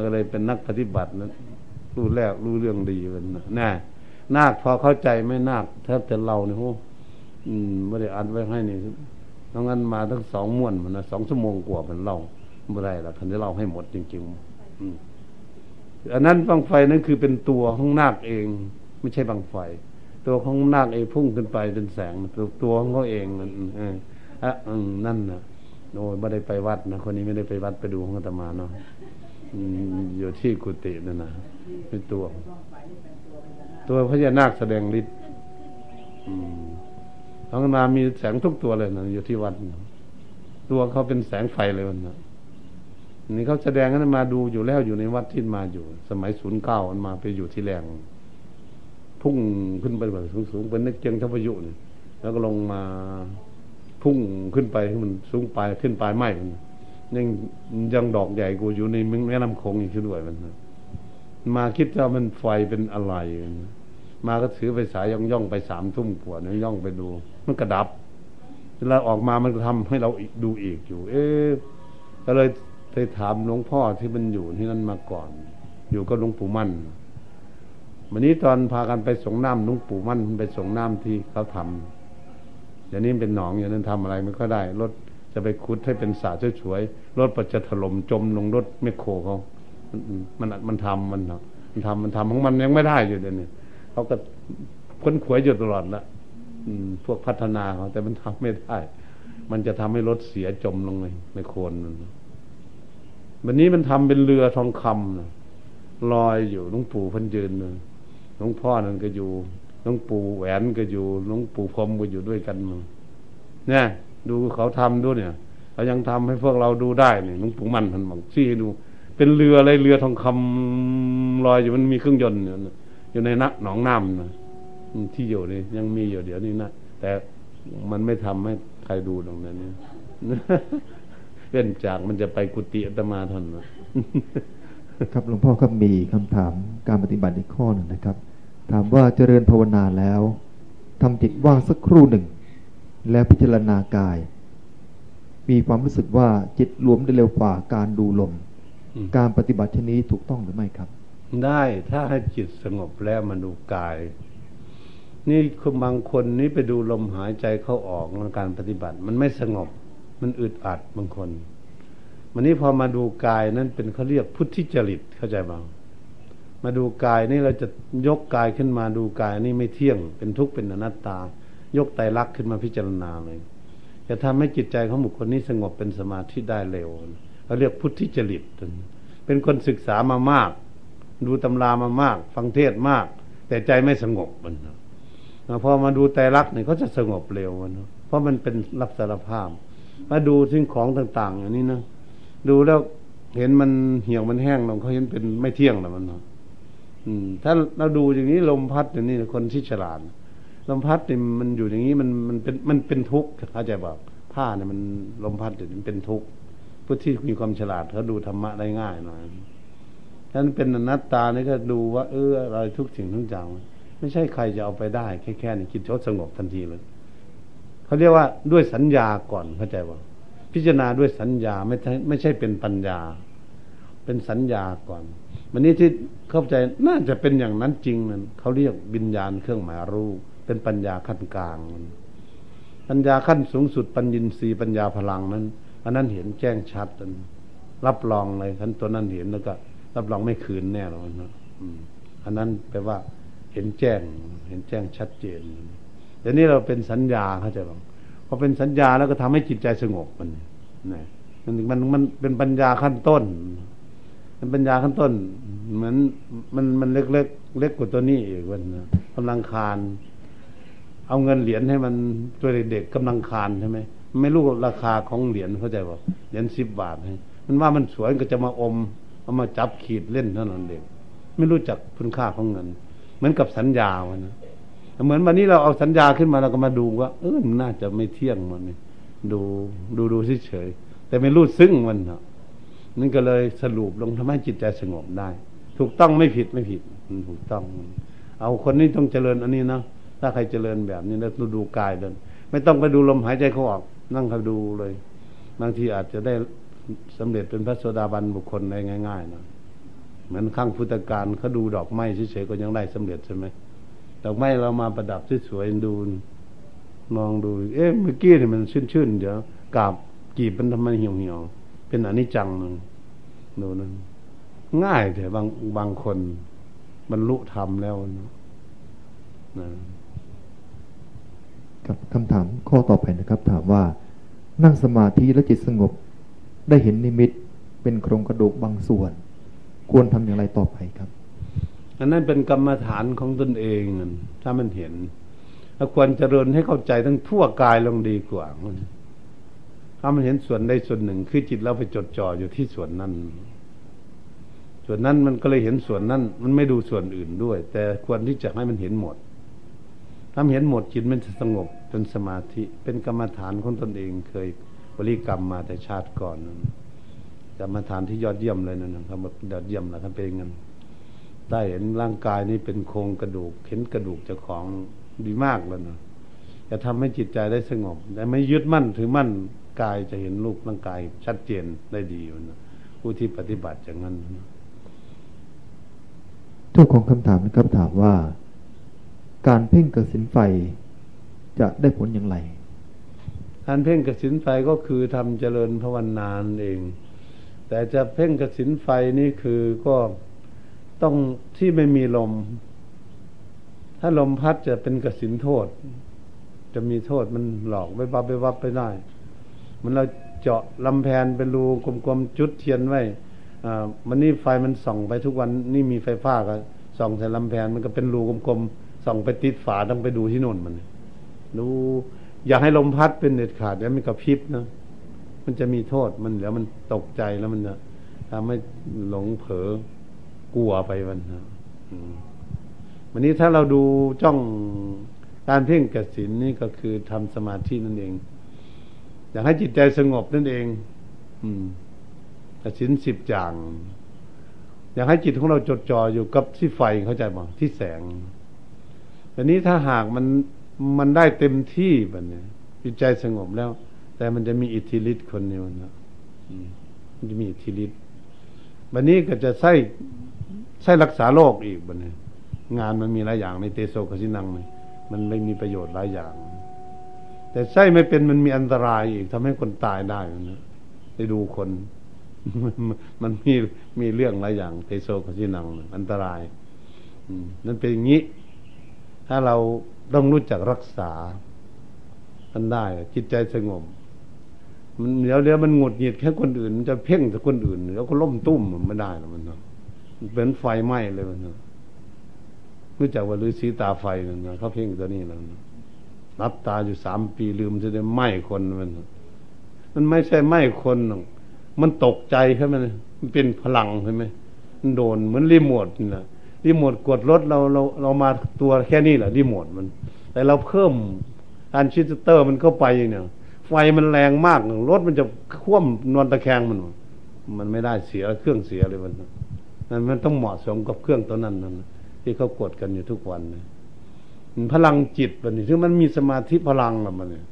ก็เลยเป็นนักปฏิบัตินะรู้แล้วรู้เรื่องดีมันนะนาคพอเข้าใจไม่นาคถ้าแต่เราเนี่ยโอ้ไม่ได้อ่านไว้ให้นี่น้องงั้นมาทั้งสองม้วนมันนะสองชั่วโมงกว่ามันเล่าไม่ได้ละคันจะเล่าให้หมดจริงๆอันนั้นบังไฟนั่นคือเป็นตัวของนาคเอง ไม่ใช่บังไฟ ตัวของนาคเองพุ่งขึ้นไปเป็นแสงตัวตัวของเขาเองนั่นเอออะนั่นนะโอ้ยไม่ได้ไปวัดนะคนนี้ไม่ได้ไปวัดไปดูของอาตมาเนาะอยู่ที่กุฏินั่นนะเป็นตัว ตัวพญานาคแสดงฤทธิ์ทั้งนามีแสงทุกตัวเลยนะอยู่ที่วัดตัวเขาเป็นแสงไฟเลยวันนะนี่เขาแสดงกันมาดูอยู่แล้วอยู่ในวัดที่มาอยู่ สมัยศูนย์เก้ามันมาไปอยู่ที่แรง พุ่งขึ้นไปแบบสูงๆเป็นนักเจียงทัพยุนี่แล้วก็ลงมาพุ่งขึ้นไปให้มันสูงไปขึ้นไปลายไม้มันยังยังดอกใหญ่กูอยู่ในแม่น้ำคงอีกด้วยมันมาคิดว่ามันไฟเป็นอะไร มาก็ถือไปสายย่องย่องไปสามทุ่มกว่าเนี่ยย่องไปดู มันกระดับเวลาออกมามันก็ทำให้เราดูอีกอยู่ เอ๊ก็เลยไปถามหลวงพ่อที่มันอยู่ที่นั่นมาก่อน อยู่กับหลวงปู่มั่น วันนี้ตอนพากันไปส่งน้ำหลวงปู่มั่นไปส่งน้ำที่เขาทำอย่างนี้เป็นหนองอย่างนั้นทำอะไรไม่ค่อยได้รถจะไปขุดให้เป็นสาสวยๆรถปัจจะถล่มจมลงรถไม่โคเขามันมันทำมันมันทำมันทำของมันยังไม่ได้อยู่เดี๋ยวนี้เขาก็ค้นขวยอยู่ตลอดละพวกพัฒนาเขาแต่มันทำไม่ได้ มันจะทำให้รถเสียจมลงในในโคนวันนี้มันทำเป็นเรือทองคำลอยอยู่ลวงปู่พันยืน หลวงพ่อนั่นก็อยู่หลวงปู่แหวนก็อยู่หลวงปู่พรมก็อยู่ด้วยกันมึงเนี่ยดูเขาทำด้วยเนี่ยเขายังทำให้พวกเราดูได้เนี่ยหลวงปู่มันท่านบอกชี้ให้ดู เป็นเรืออะไรเรือทองคำลอยอยู่มันมีเครื่องยนต์อยู่ในนักหนองน้ำนะที่อยู่นี่ยังมีอยู่เดี๋ยวนี้นะแต่มันไม่ทำให้ใครดูตรงนั้นเนี่ยเว้นจากมันจะไปกุฏิอัตมาท่านะครับหลวงพ่อครับมีคำถามการปฏิบัติอีกข้อหนึ่งนะครับ ถามว่าเจริญภาวนาแล้วทำจิตว่างสักครู่หนึ่ง แล้วพิจารณากาย มีความรู้สึกว่าจิตรวมได้เร็วกว่าการดูลม การปฏิบัติชนี้ถูกต้องหรือไม่ครับ ได้ถ้าให้จิตสงบแล้วมาดูกาย นี่คนบางคนนี่ไปดูลมหายใจเข้าออกในการปฏิบัติ มันไม่สงบ มันอึดอัดบางคน วันนี้พอมาดูกายนั้นเป็นเขาเรียกพุทธิจริตเข้าใจบ้าง มาดูกายนี่เราจะยกกายขึ้นมาดูกายนี่ไม่เที่ยง เป็นทุกข์เป็นอนัตตา ยกไตรลักษณ์ขึ้นมาพิจารณาเลยจะทำให้จิตใจของบุคคลนี้สงบเป็นสมาธิได้เร็วเขาเรียกพุทธิจริตเป็นคนศึกษามามาก ดูตำรามามาก ฟังเทศมาก แต่ใจไม่สงบมันพอมาดูไตรลักษณ์เนี่ยเขาจะสงบเร็วมันเพราะมันเป็นรับสารภาพมาดูสิ่งของต่าง ๆ อย่างนี้นะดูแล้วเห็นมันเหี่ยวมันแห้งลงเขาเห็นเป็นไม่เที่ยงแล้วมันเนาะ อืม ถ้าเราดูอย่างนี้ลมพัดอย่างนี้คนที่ฉลาดลมพัดเนี่ยมันอยู่อย่างนี้มันมันเป็นมันเป็นทุกข์เข้าใจบอกผ้าเนี่ยมันลมพัดเนี่ยมันเป็นทุกข์ผู้ที่มีความฉลาดเขาดูธรรมะได้ง่ายหน่อยฉะนั้นเป็นอนัตตานี่ก็ดูว่าเอออะไรทุกสิ่งทุกอย่างไม่ใช่ใครจะเอาไปได้ แค่แค่นี้คิดเขาสงบทันทีเลยเขาเรียกว่าด้วยสัญญาก่อนเข้าใจว่าพิจารณาด้วยสัญญาไม่ใช่ไม่ใช่เป็นปัญญา เป็นสัญญาก่อน วันนี้ที่เข้าใจน่าจะเป็นอย่างนั้นจริงนั่นเขาเรียกวิญญาณเครื่องหมายรู้ เป็นปัญญาขั้นกลางมันปัญญาขั้นสูงสุดปัญญินทรีย์ปัญญาพลังนั้น อันนั้นเห็นแจ้งชัดนรับรองเลยท่านตัวนั้นเห็นแล้วก็ รับรองไม่คืนแน่นอนนะอันนั้นแปลว่า เห็นแจ้ง เห็นแจ้งชัดเจนเดี๋ยวนี้เราเป็นสัญญาเข้าใจะบอกพอเป็นสัญญาแล้วก็ทำให้จิตใจสงบมันนะมันมันมันเป็นปัญญาขั้นต้น ปัญญาขั้นต้น เหมือนมันมันเล็กเล็กเล็กกว่าตัวนี้อีกวันนะกำลังคาน เอาเงินเหรียญให้มันตัวเด็กๆกำลังคานใช่ไหมไม่รู้ราคาของเหรียญเข้าใจป่ะเหรียญสิบบาทให้มันว่ามันสวยก็จะมาอมเอามาจับขีดเล่นเท่านั้นเด็กไม่รู้จักคุณค่าของเงิน เหมือนกับสัญญาวันนะเหมือนวันนี้เราเอาสัญญาขึ้นมาเราก็มาดูว่า เออมันน่าจะไม่เที่ยงมันนี่ดูดูดูเฉยแต่ไม่รู้ซึ้งมันนะ นั่นก็เลยสรุปลงทำให้จิตใจสงบได้ ถูกต้องไม่ผิดไม่ผิดมันถูกต้อง เอาคนนี้ต้องเจริญอันนี้นะถ้าใครเจริญแบบนี้แล้วดูกายเดินไม่ต้องไปดูลมหายใจเขาออก นั่งเขาดูเลย บางทีอาจจะได้สำเร็จเป็นพระโสดาบันบุคคลได้ง่ายๆนะเหมือนข้างพุทธการเขาดูดอกไม้เฉยๆก็ยังได้สำเร็จใช่ไหมดอกไม้เรามาประดับสวยๆดูลองดู เอ๊ะเมื่อกี้นี่มันชื่นๆเดี๋ยวกาบกีบมันทำไมเหี่ยวเหี่ยว เป็นอนิจจังนึงดูนึงง่ายแต่บางบางคนบรรลุธรรมแล้วนะกับคำถามข้อต่อไปนะครับ ถามว่านั่งสมาธิและจิตสงบ ได้เห็นนิมิตเป็นโครงกระดูกบางส่วน ควรทำอย่างไรต่อไปครับ อันนั้นเป็นกรรมฐานของตนเอง ถ้ามันเห็นควรเจริญให้เข้าใจทั้งทั่วกายลงดีกว่า ถ้ามันเห็นส่วนใดส่วนหนึ่ง คือจิตเราไปจดจ่ออยู่ที่ส่วนนั้น ส่วนนั้นมันก็เลยเห็นส่วนนั้น มันไม่ดูส่วนอื่นด้วย แต่ควรที่จะให้มันเห็นหมด ถ้าเห็นหมดจิตมันจะสงบเป็นสมาธิ เป็นกรรมฐานของตนเองเคยบริกรรมมาแต่ชาติก่อนนั้นกรรมฐานที่ยอดเยี่ยมเลยนั่นนะครับยอดเยี่ยมแหละท่านเป็นงั้นได้เห็นร่างกายนี้เป็นโครงกระดูก เห็นกระดูกเจ้าของดีมากแล้วนะจะทำให้จิตใจได้สงบแต่ไม่ยึดมั่นถือมั่น กายจะเห็นรูปร่างกายชัดเจนได้ดีอยู่นะผู้ที่ปฏิบัติอย่างนั้นทุกของคำถามนะครับถามว่า การเพ่งกระสินไฟจะได้ผลอย่างไร การเพ่งกระสินไฟก็คือทำเจริญภาวนานเอง แต่จะเพ่งกระสินไฟนี่คือก็ต้องที่ไม่มีลม ถ้าลมพัดจะเป็นกสินโทษ จะมีโทษมันหลอกไปวับไปวับไปได้ มันเราเจาะลำแพนเป็นรูกลมๆจุดเทียนไว้อ่ามันนี่ไฟมันส่องไปทุกวันนี่มีไฟฟ้าก็ส่องใส่ลำแพนมันก็เป็นรูกลมๆส่องไปติดฝาต้องไปดูที่โน่นมันดูอยากให้ลมพัดเป็นเด็ดขาดแล้วมันกระพริบนะมันจะมีโทษมันเดี๋ยวมันตกใจแล้วมันจะทำให้หลงเผลอกลัวไปมันนะอืมวันนี้ถ้าเราดูจ้องการเพ่งกสินนี่ก็คือทำสมาธินั่นเอง อยากให้จิตใจสงบนั่นเอง อืมสินสิบอย่าง อยากให้จิตของเราจดจ่ออยู่กับที่ไฟเข้าใจบ่ที่แสงแต่นี้ถ้าหากมันมันได้เต็มที่แบบนี้จิตใจสงบแล้ว แต่มันจะมีอิทธิฤทธิ์คนนี้มันนะมันจะมีอิทธิฤทธิ์วันนี้ก็จะใช้ใช้รักษาโรคอีกแบบนี้ งานมันมีหลายอย่างในเตโซกสินังมันไม่มีประโยชน์หลายอย่าง แต่ใช่ไม่เป็นมันมีอันตรายอีกทำให้คนตายได้นะไปดูคน มันมีมีเรื่องหลายอย่างเตโซกสินังอันตรายนั่นเป็นอย่างนี้ ถ้าเราต้องรู้จักรักษามันได้จิตใจสงบมันเดี๋ยวเดี๋ยวมันหงุดหงิดแค่คนอื่นมันจะเพ่งแต่คนอื่นแล้วก็ล่มตุ้มมันไม่ได้หรอกมันเป็นไฟไหม้เลยมันเนาะรู้จักว่าฤาษีตาไฟนะเขาเพ่งตัวนี้นะ นับตาอยู่สามปีลืมจะได้ไหม้คนมัน มันไม่ใช่ไหม้คนหรอกมันตกใจใช่ไหมมันเป็นพลังใช่ไหมมันโดนเหมือนรีโมทนี่นะรีโมทกดรถเราเราเรามาตัวแค่นี้แหละรีโมทมัน แต่เราเพิ่มอันชิสเตอร์มันเข้าไปเนี่ยไฟมันแรงมากรถมันจะคว่ำนอนตะแคงมัน มันไม่ได้เสียเครื่องเสียเลยมันนั่นมันต้องเหมาะสมกับเครื่องตัวนั้นนั่นที่เขากดกันอยู่ทุกวันนะ พลังจิตมันนี่ถึงมันมีสมาธิพลังละมันเนี่ย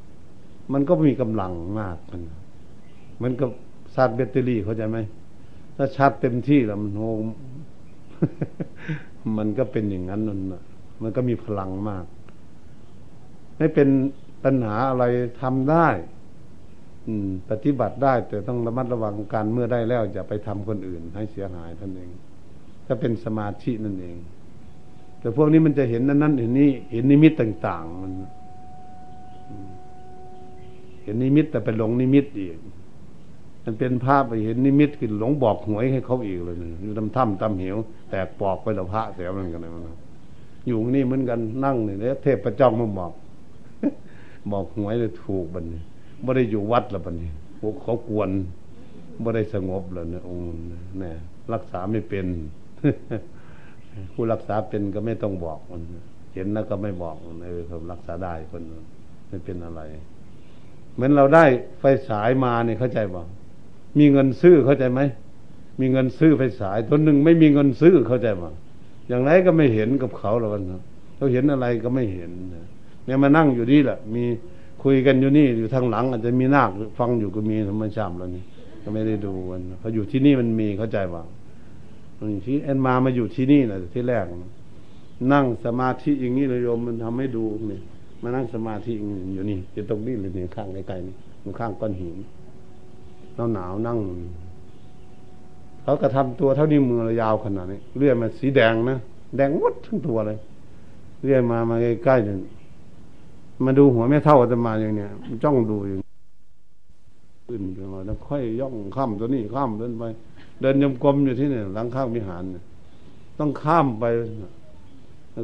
มันก็มีกำลังมากมันมันก็ชาร์จแบตเตอรี่เข้าใจไหมถ้าชาร์จเต็มที่แล้วมันโหมันก็เป็นอย่างนั้นนั่นะมันก็มีพลังมาก ไม่เป็นปัญหาอะไรทำได้ อืม ปฏิบัติได้ แต่ต้องระมัดระวังการเมื่อได้แล้วจะไปทำคนอื่น ให้เสียหายท่านเองถ้าเป็นสมาธินั่นเอง แต่พวกนี้มันจะเห็นนั้นนั้นเห็นนี้เห็นนิมิตต่างๆมันเห็นนิมิตแต่ไปหลงนิมิตอีกมันเป็นภาพไปเห็นนิมิตคือหลงบอกหวยให้เขาอีกเลยอยู่ตำถ้ำตำเหวแตกปอกไปแล้วพระเสียมันกันเลยมันอยู่นี่เหมือนกันนั่งเนี่ยเทพประจ้องมาบอกบอกหวยเลยถูกบันนี้ไม่ได้อยู่วัดแล้วบันนี้พวกเขากวนไม่ได้สงบเลยเนี่ยองค์เนี่ยรักษาไม่เป็น ผู้รักษาเป็นก็ไม่ต้องบอกมันเห็นแล้วก็ไม่บอกเออผมรักษาได้คนไม่เป็นอะไร เหมือนเราได้ไฟฉายมาเนี่ยเข้าใจบ่มีเงินซื้อเข้าใจไหมมีเงินซื้อไฟฉายตัวหนึ่งไม่มีเงินซื้อเข้าใจบ่อย่างไรก็ไม่เห็นกับเขาแล้วกันเขาเห็นอะไรก็ไม่เห็นเนี่ยมานั่งอยู่นี่แหละมีคุยกันอยู่นี่อยู่ทางหลัง อาจจะมีนาคฟังอยู่ก็มีธรรมชาติแล้วนี่ก็ไม่ได้ดูกันเขาอยู่ที่นี่มันมีเข้าใจบ่ ที่เอ็นมามาอยู่ที่นี่นะที่แรก นั่งสมาธิอย่างนี้เลยโยมมันทำให้ดูนี่มานั่งสมาธิอยู่นี่อยู่ตรงนี้เลยเนี่ข้างใกลๆนี่มันข้างก้อนหินหนาวหนาวนั่งเขากระทำตัวเท่านี้มือระยาวขนาดนี้เลื่อยมาสีแดงนะแดงวดทั้งตัวเลยเลื่อยมามาใกล้ๆเนี่ยมาดูหัวแม่เท่าจะมาอย่างเนี้ยจ้องดูอยู่ขึ้นไปมาแล้วค่อยย่องข้ามตัวนี้ข้ามเดินไป เดินยมกลมอยู่ที่นี่หลังข้างวิหารเนี่ยต้องข้ามไป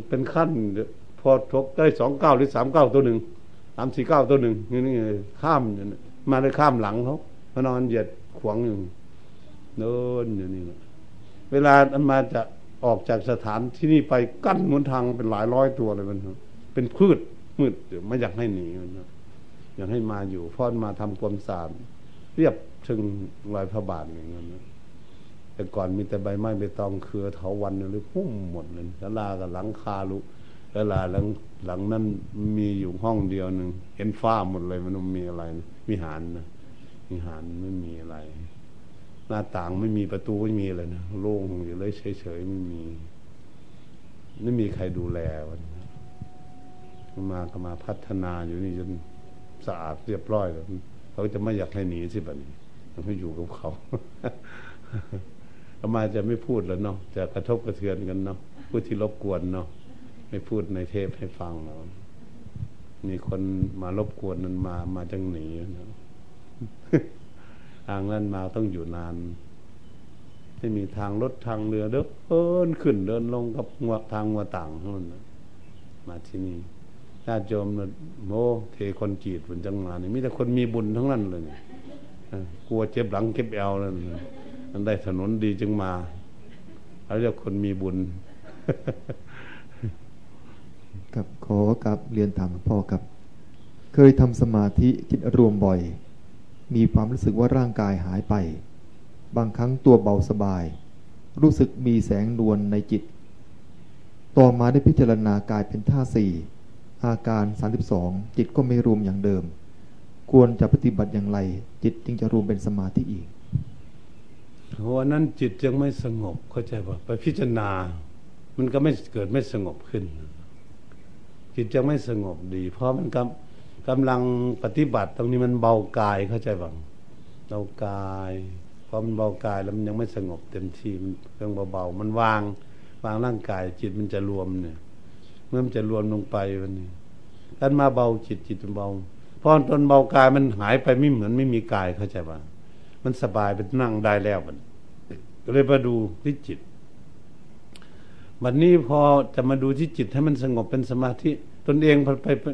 เป็นขั้น พอทกได้สองเก้าหรือสามเก้าตัวหนึ่งสามสี่เก้าตัวหนึ่งนี่นี่ข้ามอยู่มาเลยข้ามหลังเขามานอนเหยียดขวางอยู่เดินอยู่นี่เวลาอันมาจะออกจากสถานที่นี่ไปกั้นมนทางเป็นหลายร้อยตัวเลยมันเป็นพืชมืดไม่อยากให้หนีมันอยากให้มาอยู่พ่อมาทำความสะอาดเรียบถึงรอยพระบาทอย่างนั้น แต่ก่อนมีแต่ใบไม้ใบตองเครือเถาวันหรือพุ่มหมดเลยสลากับหลังคาลุสลาหลังหลังนั้นมีอยู่ห้องเดียวหนึ่งเห็นฟ้าหมดเลยมันมีอะไรมีหานนะมีหานไม่มีอะไร หน้าต่างไม่มีประตูไม่มีเลยนะโล่งอยู่เลยเฉยๆไม่มีไม่มีใครดูแลวันมาก็มาพัฒนาอยู่นี่จนสะอาดเรียบร้อยแล้วเขาจะไม่อยากให้หนีสิบัดนี้เขาอยู่กับเขา อามาจะไม่พูดแล้วเนาะจะกระทบกระเทือนกันเนาะพูดที่รบกวนเนาะไม่พูดในเทปให้ฟังเนาะมีคนมารบกวนนั้นมามาจังหนีนะทางนั้นมาต้องอยู่นานไม่มีทางรถทางเรือเดินขึ้นเดินลงกับงวทางงัวต่างเท่นมาที่นี่ญาติโยมโมเทคนจีดมันจังมาเนี่มีแต่คนมีบุญทั้งนั้นเลยกลัวเจ็บหลังเจ็บแอวนั่น มันได้ถนนดีจึงมาเขาเรียกคนมีบุญกับขอกับเรียนถามพ่อกับ เคยทำสมาธิจิตรวมบ่อย มีความรู้สึกว่าร่างกายหายไป บางครั้งตัวเบาสบาย รู้สึกมีแสงนวลในจิต ต่อมาได้พิจารณากายเป็นท่าสี่อาการ 32 จิตก็ไม่รวมอย่างเดิม ควรจะปฏิบัติอย่างไร จิตจึงจะรวมเป็นสมาธิอีก เพราะนั้นจิตยังไม่สงบเข้าใจป่ะไปพิจารณา มันก็ไม่เกิดไม่สงบขึ้น จิตยังไม่สงบดี เพราะมันกำกำลังปฏิบัติ ตรงนี้มันเบากายเข้าใจป่ะเบากายพอมันเบากายแล้วมันยังไม่สงบเต็มที่มันเรื่องเบาๆมันวาง วางร่างกาย จิตมันจะรวมเนี่ย เมื่อมันจะรวมลงไปวันนี้ท่านมาเบาจิตจิตมันเบาพอตอนเบากายมันหายไปไม่เหมือนไม่มีกายเข้าใจป่ะ มันสบายเป็นนั่งได้แล้วมันก็เลยมาดูที่จิตวันนี้พอจะมาดูที่จิตให้มันสงบเป็นสมาธิตนเองไปไป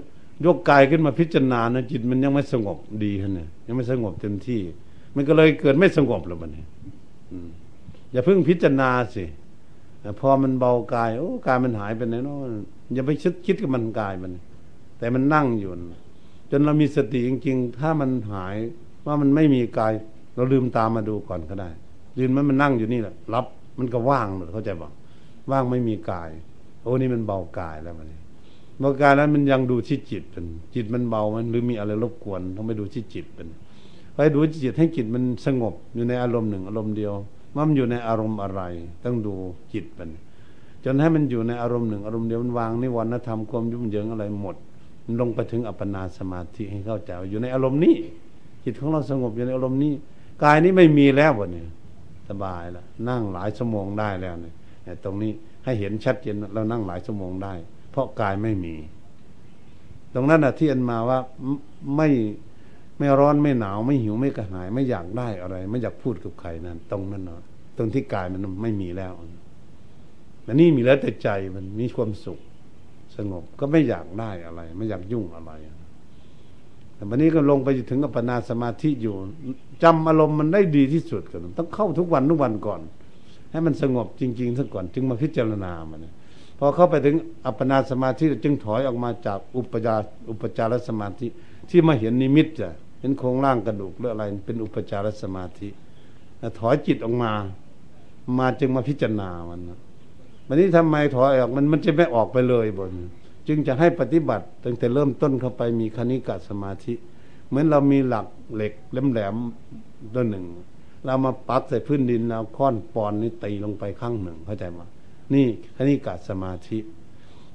ยกกายขึ้นมาพิจารณานะจิตมันยังไม่สงบดีขนาดยังไม่สงบเต็มที่ มันก็เลยเกิดไม่สงบแล้วมันนี่อย่าเพิ่งพิจารณาสิพอมันเบากายโอ้กายมันหายไปไหนเนาะอย่าไปคิดคิดกับมันกายมัน แต่มันนั่งอยู่จนเรามีสติจริง ๆ ถ้ามันหายว่ามันไม่มีกาย เราลืมตามาดูก่อนก็ได้ยืนมันมันนั่งอยู่นี่แหละรับมันก็ว่างเลยเข้าใจบอกว่างไม่มีกาย โอ้นี่มันเบากายแล้วมันเบากายแล้วมันยังดูที่จิตเป็นจิตมันเบามันหรือมีอะไรรบกวนต้องไปดูที่จิตเป็นไปดูจิตให้จิตมันสงบอยู่ในอารมณ์หนึ่งอารมณ์เดียวว่ามันอยู่ในอารมณ์อะไร ต้องดูจิตมันจนให้มันอยู่ในอารมณ์หนึ่งอารมณ์เดียวมันวางนิวรณธรรมความยุ่งเหยิงอะไรหมด มันลงไปถึงอัปปนาสมาธิให้เข้าใจอยู่ในอารมณ์นี้ จิตของเราสงบอยู่ในอารมณ์นี้ กายนี้ไม่มีแล้ววะเนี่ยสบายแล้วนั่งหลายชั่วโมงได้แล้วเนี่ยตรงนี้ให้เห็นชัดเจนเรานั่งหลายชั่วโมงได้ เพราะกายไม่มี ตรงนั้นนะที่อันมาว่าไม่ไม่ร้อนไม่หนาว ไม่หิวไม่กระหาย ไม่อยากได้อะไร ไม่อยากพูดกับใครนั้น ตรงนั้นเนาะตรงที่กายมันไม่มีแล้วอันนี้มีแล้วแต่ใจมันมีความสุข สงบก็ไม่อยากได้อะไร ไม่อยากยุ่งอะไร แต่วันนี้ก็ลงไปถึงอัปปนาสมาธิอยู่จำอารมณ์มันได้ดีที่สุดกันต้องเข้าทุกวันทุกวันก่อน ให้มันสงบจริงๆซะก่อน จึงมาพิจารณามันพอเข้าไปถึงอัปปนาสมาธิจึงถอยออกมาจากอุปจารอุปจารสมาธิที่มาเห็นนิมิตจ้ะเห็นโครงร่างกระดูกหรืออะไร เป็นอุปจารสมาธิถอยจิตออกมา มาจึงมาพิจารณามันวันนี้ทำไมถอยออกมันมันจะไม่ออกไปเลยบน จึงจะให้ปฏิบัติตั้งแต่เริ่มต้นเข้าไปมีคณิกะสมาธิ เหมือนเรามีหลักเหล็กแหลมๆตัวหนึ่ง เรามาปักใส่พื้นดินแล้วค้อนปอนนี่ตีลงไปข้างหนึ่งเข้าใจไหมนี่คณิกะสมาธิ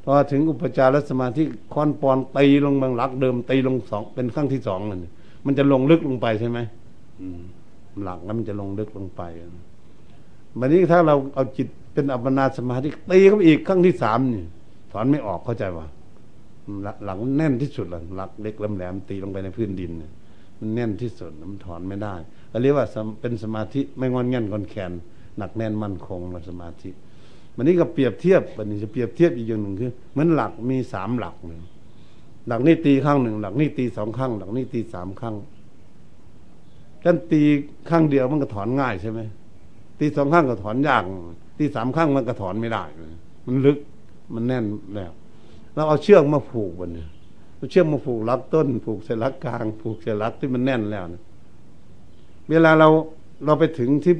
พอถึงอุปจารสมาธิค้อนปอนตีลงบางหลักเดิมตีลงสองเป็นขั้งที่สองนั่นมันจะลงลึกลงไปใช่ไหมหลักแล้วมันจะลงลึกลงไปวันนี้ถ้าเราเอาจิตเป็นอัปปนาสมาธิตีเข้าไปอีกขั้งที่สามนี่ อนไม่ออกเข้าใจว่าหลังแน่นที่สุดหลังหลักเล็กแหลมตีลงไปในพื้นดินเนี่ยมันแน่นที่สุดมันถอนไม่ได้เรียกว่าเป็นสมาธิไม่งอนเง่นกอนแขน หนักแน่นมั่นคงในสมาธิวันนี้ก็เปรียบเทียบวันนี้จะเปรียบเทียบอีกอย่างหนึ่งคือเหมือนหลักมีสามหลักหนึ่งหลักนี้ตีข้างหนึ่งหลักนี้ตีสองข้าง หลักนี้ตีสามข้างท่านตีข้างเดียวมันก็ถอนง่ายใช่ไหมตีสองข้างก็ถอนยากตีสามข้างมันก็ถอนไม่ได้มันลึก มันแน่นแล้วเราเอาเชือกมาผูกวันนี้เอาเชือกมาผูกลักต้น ผูกเสลักกลาง ผูกเสลักที่มันแน่นแล้วนะเวลาเราเราไปถึงที่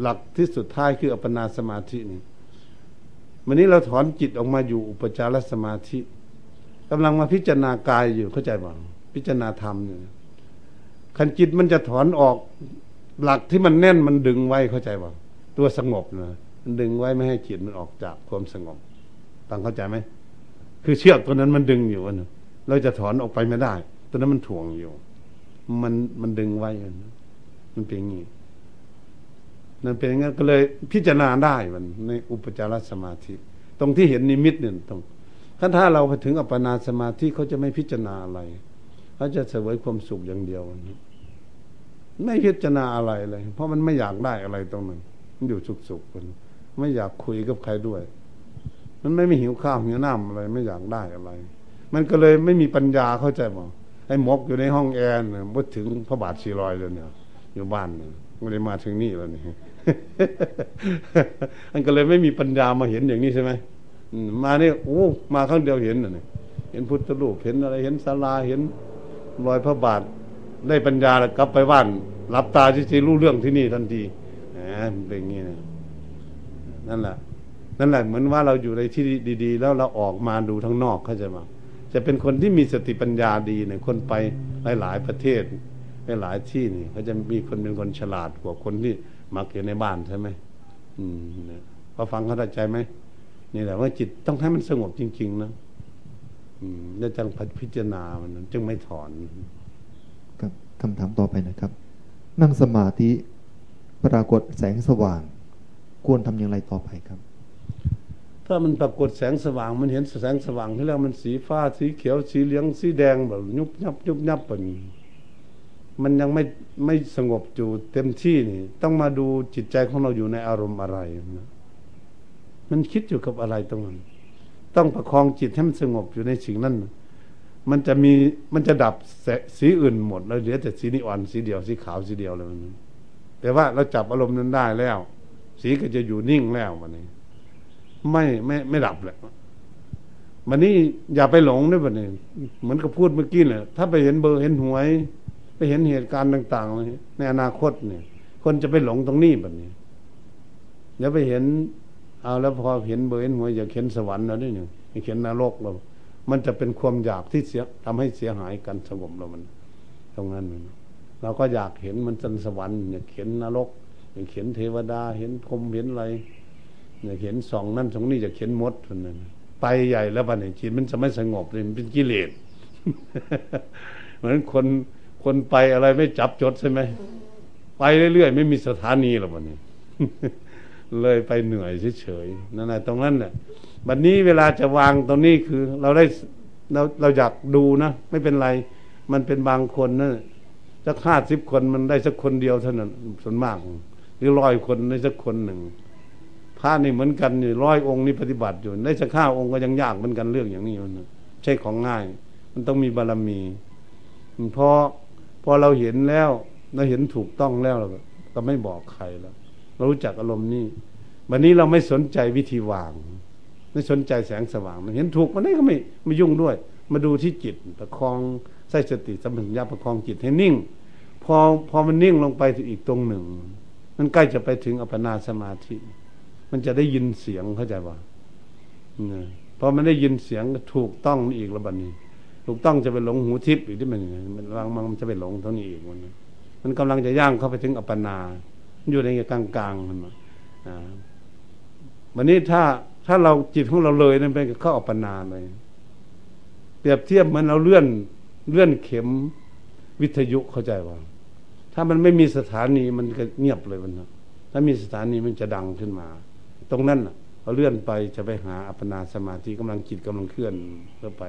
หลักที่สุดท้ายคืออัปปนาสมาธินี่วันนี้เราถอนจิตออกมาอยู่อุปจารสมาธิกำลังมาพิจารณากายอยู่เข้าใจบ้าพิจารณาธรรมอยู่ขันจิตมันจะถอนออกหลักที่มันแน่นมันดึงไว้เข้าใจบ้าตัวสงบนะมันดึงไว้ไม่ให้จิตมันออกจากความสงบ ตังเข้าใจไหมคือเชือกตัวนั้นมันดึงอยู่นเราจะถอนออกไปไม่ได้ ตัวนั้นมันถ่วงอยู่ มันมันดึงไว้มันเป็นอย่างนี้นั่นเป็นงั้นก็เลยพิจารณาได้มันในอุปจารสมาธิ ตรงที่เห็นนิมิตเนี่ยตรงถ้าถ้าเราไปถึงอัปปนาสมาธิเขาจะไม่พิจารณาอะไรเขาจะเสวยความสุขอย่างเดียวไม่พิจารณาอะไรเลย เพราะมันไม่อยากได้อะไรตรงนั้นมันอยู่สุขๆมันไม่อยากคุยกับใครด้วย มันไม่มีหิวข้าวหิวน้ำอะไรไม่อยากได้อะไร มันก็เลยไม่มีปัญญาเข้าใจมั้ไอ้มกอยู่ในห้องแอร์เนี่ยพอถึงพระบาทสีรอยเลยเนี่ย อยู่บ้านเนี่ยไม่ได้มาถึงนี่แล้วนี่อันก็เลยไม่มีปัญญามาเห็นอย่างนี้ใช่ไหมมาเนี่ยโอ้มาครั้งเดียวเห็นน่ะเห็นพุทธรูปเห็นอะไรเห็นศาลาเห็นรอยพระบาทได้ปัญญาแล้วกลับไปบ้านรับตาที่รู้เรื่องที่นี่ทันทีแหมเป็นอย่างนี้นะนั่นแหละ นั่นแหละเหมือนว่าเราอยู่ในที่ดี ๆ แล้วเราออกมาดูทั้งนอกเข้าใจไหมจะเป็นคนที่มีสติปัญญาดีเนี่ยคนไปหลาย ๆ ประเทศไปหลายที่นี่เขาจะมีคนเป็นคนฉลาดกว่าคนที่มักอยู่ในบ้านใช่ไหมอืมพอฟังเข้าใจไหมนี่แหละว่าจิตต้องให้มันสงบจริง ๆ นะอืมแล้วจังพิจารณามันจึงไม่ถอนครับคำถามต่อไปนะครับ นั่งสมาธิปรากฏแสงสว่าง ควรทำอย่างไรต่อไปครับ ถ้ามันปรากฏแสงสว่างมันเห็นแสงสว่างที่แล้วมันสีฟ้าสีเขียวสีเหลืองสีแดงแบบยุบยับยุบยับแบบนี้มันยังไม่ไม่สงบอยู่เต็มที่นี่ ต้องมาดูจิตใจของเราอยู่ในอารมณ์อะไรนะมันคิดอยู่กับอะไรตรงนั้นต้องประคองจิตให้มันสงบอยู่ในสิ่งนั้นมันจะมีมันจะดับสีอื่นหมดแล้วเหลือแต่สีนิออนสีเดียวสีขาวสีเดียวเลยมันแต่ว่าเราจับอารมณ์นั้นได้แล้ว สีก็จะอยู่นิ่งแล้ววันนี้ ไม่ไม่ไม่ดับเลยวันนี้อย่าไปหลงด้วยวันนี้เหมือนกับพูดเมื่อกี้เลยถ้าไปเห็นเบอร์เห็นหวย ไปเห็นเหตุการณ์ต่างๆในอนาคตเนี่ย คนจะไปหลงตรงนี้แบบนี้เดี๋ยวไปเห็น เอาแล้วพอเห็นเบอร์เห็นหัวอยากเห็นสวรรค์แล้วด้วยเนี่ยเห็นนรกเรา มันจะเป็นความอยากที่เสียทำให้เสียหายกันสงบเรามัน ตรงนั้นเราก็อยากเห็นมันจนสวรรค์อยากเห็นนรกอยากเห็นเทวดาเห็นพรมเห็นอะไร อยากเห็นสองนั่นสองนี่อยากเห็นมดคนนั้นไปใหญ่แล้วบันเห็นจิตมันจะไม่สงบเลยมันเป็นกิเลสเหมือนคนคนไปอะไรไม่จับจดใช่ไหมไปเรื่อยๆไม่มีสถานีหรอกวันนี้ เลยไปเหนื่อยเฉยๆนั่นแหละตรงนั้นแหละบัดนนี้เวลาจะวางตรงนี้คือ เราได้เราเราอยากดูนะไม่เป็นไร มันเป็นบางคนนะสักห้าสิบคนมันได้สักคนเดียวเท่านั้นส่วนมาก หรือร้อยคนได้สักคนหนึ่ง พระนี่เหมือนกันนี่ร้อยองค์นี่ปฏิบัติอยู่ได้สักห้าองค์ก็ยังยากเหมือนกันเรื่องอย่างนี้มันใช่ของง่าย มันต้องมีบารรมีพอพอเราเห็นแล้วเราเห็นถูกต้องแล้วเราก็ไม่บอกใครแล้ว เรารู้จักอารมณ์นี้วันนี้เราไม่สนใจวิธีวาง ไม่สนใจแสงสว่างเห็นถูกมันนี่ก็ไม่ไม่ยุ่งด้วย มาดูที่จิตประคองใส่สติสัมผัสญาประคองจิตให้นิ่ง พอพอมันนิ่งลงไปอีกตรงหนึ่ง มันใกล้จะไปถึงอัปปนาสมาธิ มันจะได้ยินเสียงเข้าใจว่าพอมันได้ยินเสียงถูกต้องอีกแล้วบัดนี้ ถูกต้องจะไปหลงหูทิพย์อีกที่มันมันวางมันจะไปหลงเท่านี้อีกมันมันกำลังจะย่างเข้าไปถึงอัปปนา อยู่ในกลางกลางมันอ่าวันนี้ถ้าถ้าเราจิตของเราเลยนั่นเป็นเข้าอัปปนาเลยเปรียบเทียบเหมือนเราเลื่อนเลื่อนเข็มวิทยุเข้าใจว่า ถ้ามันไม่มีสถานีมันก็เงียบเลยมันนะถ้ามีสถานีมันจะดังขึ้นมา ตรงนั้นเราเลื่อนไปจะไปหาอัปปนาสมาธิกำลังจิตกำลังเคลื่อนเพื่อไป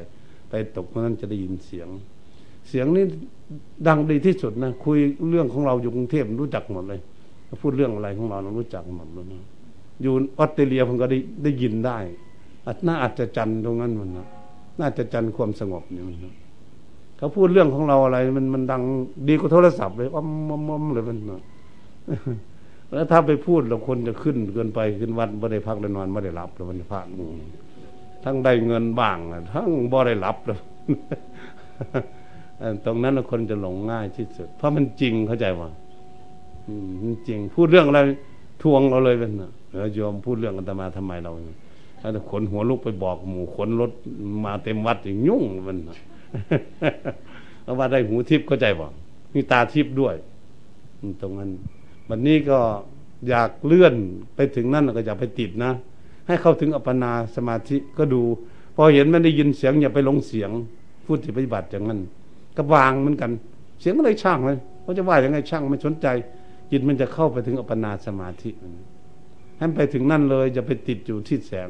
ไปตกนั้นจะได้ยินเสียง เสียงนี้ดังดีที่สุดนะคุยเรื่องของเราอยู่กรุงเทพรู้จักหมดเลยพูดเรื่องอะไรของเราเรารู้จักหมดเลยนะอยู่ออสเตรเลียผมก็ได้ได้ยินได้น่าอาจจะจันตรงนั้นมันนะน่าจะจันความสงบนี่มันนะเขาพูดเรื่องของเราอะไร มันมันดังดีกว่าโทรศัพท์เลยอ้อมอ้อมเลยมันนะ แล้วถ้าไปพูดเราคนจะขึ้นเกินไปขึ้นวัดไม่ได้พักได้นอนไม่ได้หลับแล้วมันพลาดทั้งได้เงินบ้างทั้งบ่ได้หลับเลยตรงนั้นคนจะหลงง่ายที่สุด เพราะมันจริงเข้าใจว่าจริง พูดเรื่องอะไรทวงเราเลยเป็นนะโยมพูดเรื่องอัตมาทำไมเราถ้าขนหัวลุกไปบอกหมู่ขนรถมาเต็มวัดอย่างยุ่งมันเพราะว่าได้หูทิพย์เข้าใจบ่มีตาทิพย์ด้วย ตรงนั้น วันนี้ก็อยากเลื่อนไปถึงนั่นก็อย่าไปติดนะ ให้เข้าถึงอัปปนาสมาธิก็ดู พอเห็นมันได้ยินเสียงอย่าไปลงเสียงพูดที่ปฏิบัติอย่างนั้นก็วางเหมือนกัน เสียงอะไรช่างเลยเขาจะว่าอย่างไงช่างไม่สนใจ จิตมันจะเข้าไปถึงอัปปนาสมาธิให้ไปถึงนั่นเลยจะไปติดอยู่ที่แสง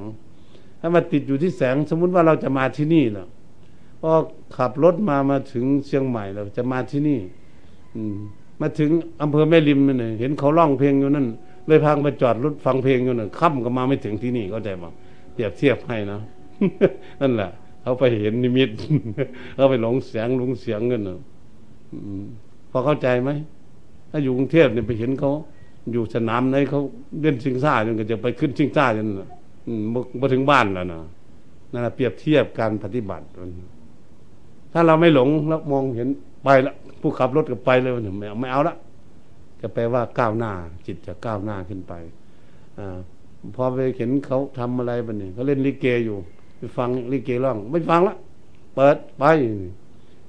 ถ้ามาติดอยู่ที่แสง สมมุติว่าเราจะมาที่นี่แล้วพอขับรถมามาถึงเชียงใหม่เราจะมาที่นี่ อืม มาถึงอำเภอแม่ริมนี่เห็นเขาร้องเพลงอยู่นั่น เลยพางไปจอดรถฟังเพลงอยู่นั่นค่ำก็มาไม่ถึงที่นี่ก็ใจมาเปรียบเทียบให้นะนั่นแหละเขาไปเห็นนิมิตเขาไปหลงเสียงหลงเสียงกันนะพอเข้าใจไหมถ้าอยู่กรุงเทพเนี่ยไปเห็นเขาอยู่สนามไหนเขาเล่นชิงซ่าจนก็จะไปขึ้นชิงซ่าจนมาถึงบ้านแล้วนะนั่นแหละเปรียบเทียบการปฏิบัติ ถ้าเราไม่หลงแล้วมองเห็นไปแล้ว ผู้ขับรถก็ไปเลยไม่ไม่เอาละจะแปลว่าก้าวหน้า จิตจะก้าวหน้าขึ้นไปอพอไปเห็นเขาทำอะไรบ้างเนี่ยเขาเล่นลิเกอยู่ไปฟังลิเกร้อง ไม่ฟังละเปิดไป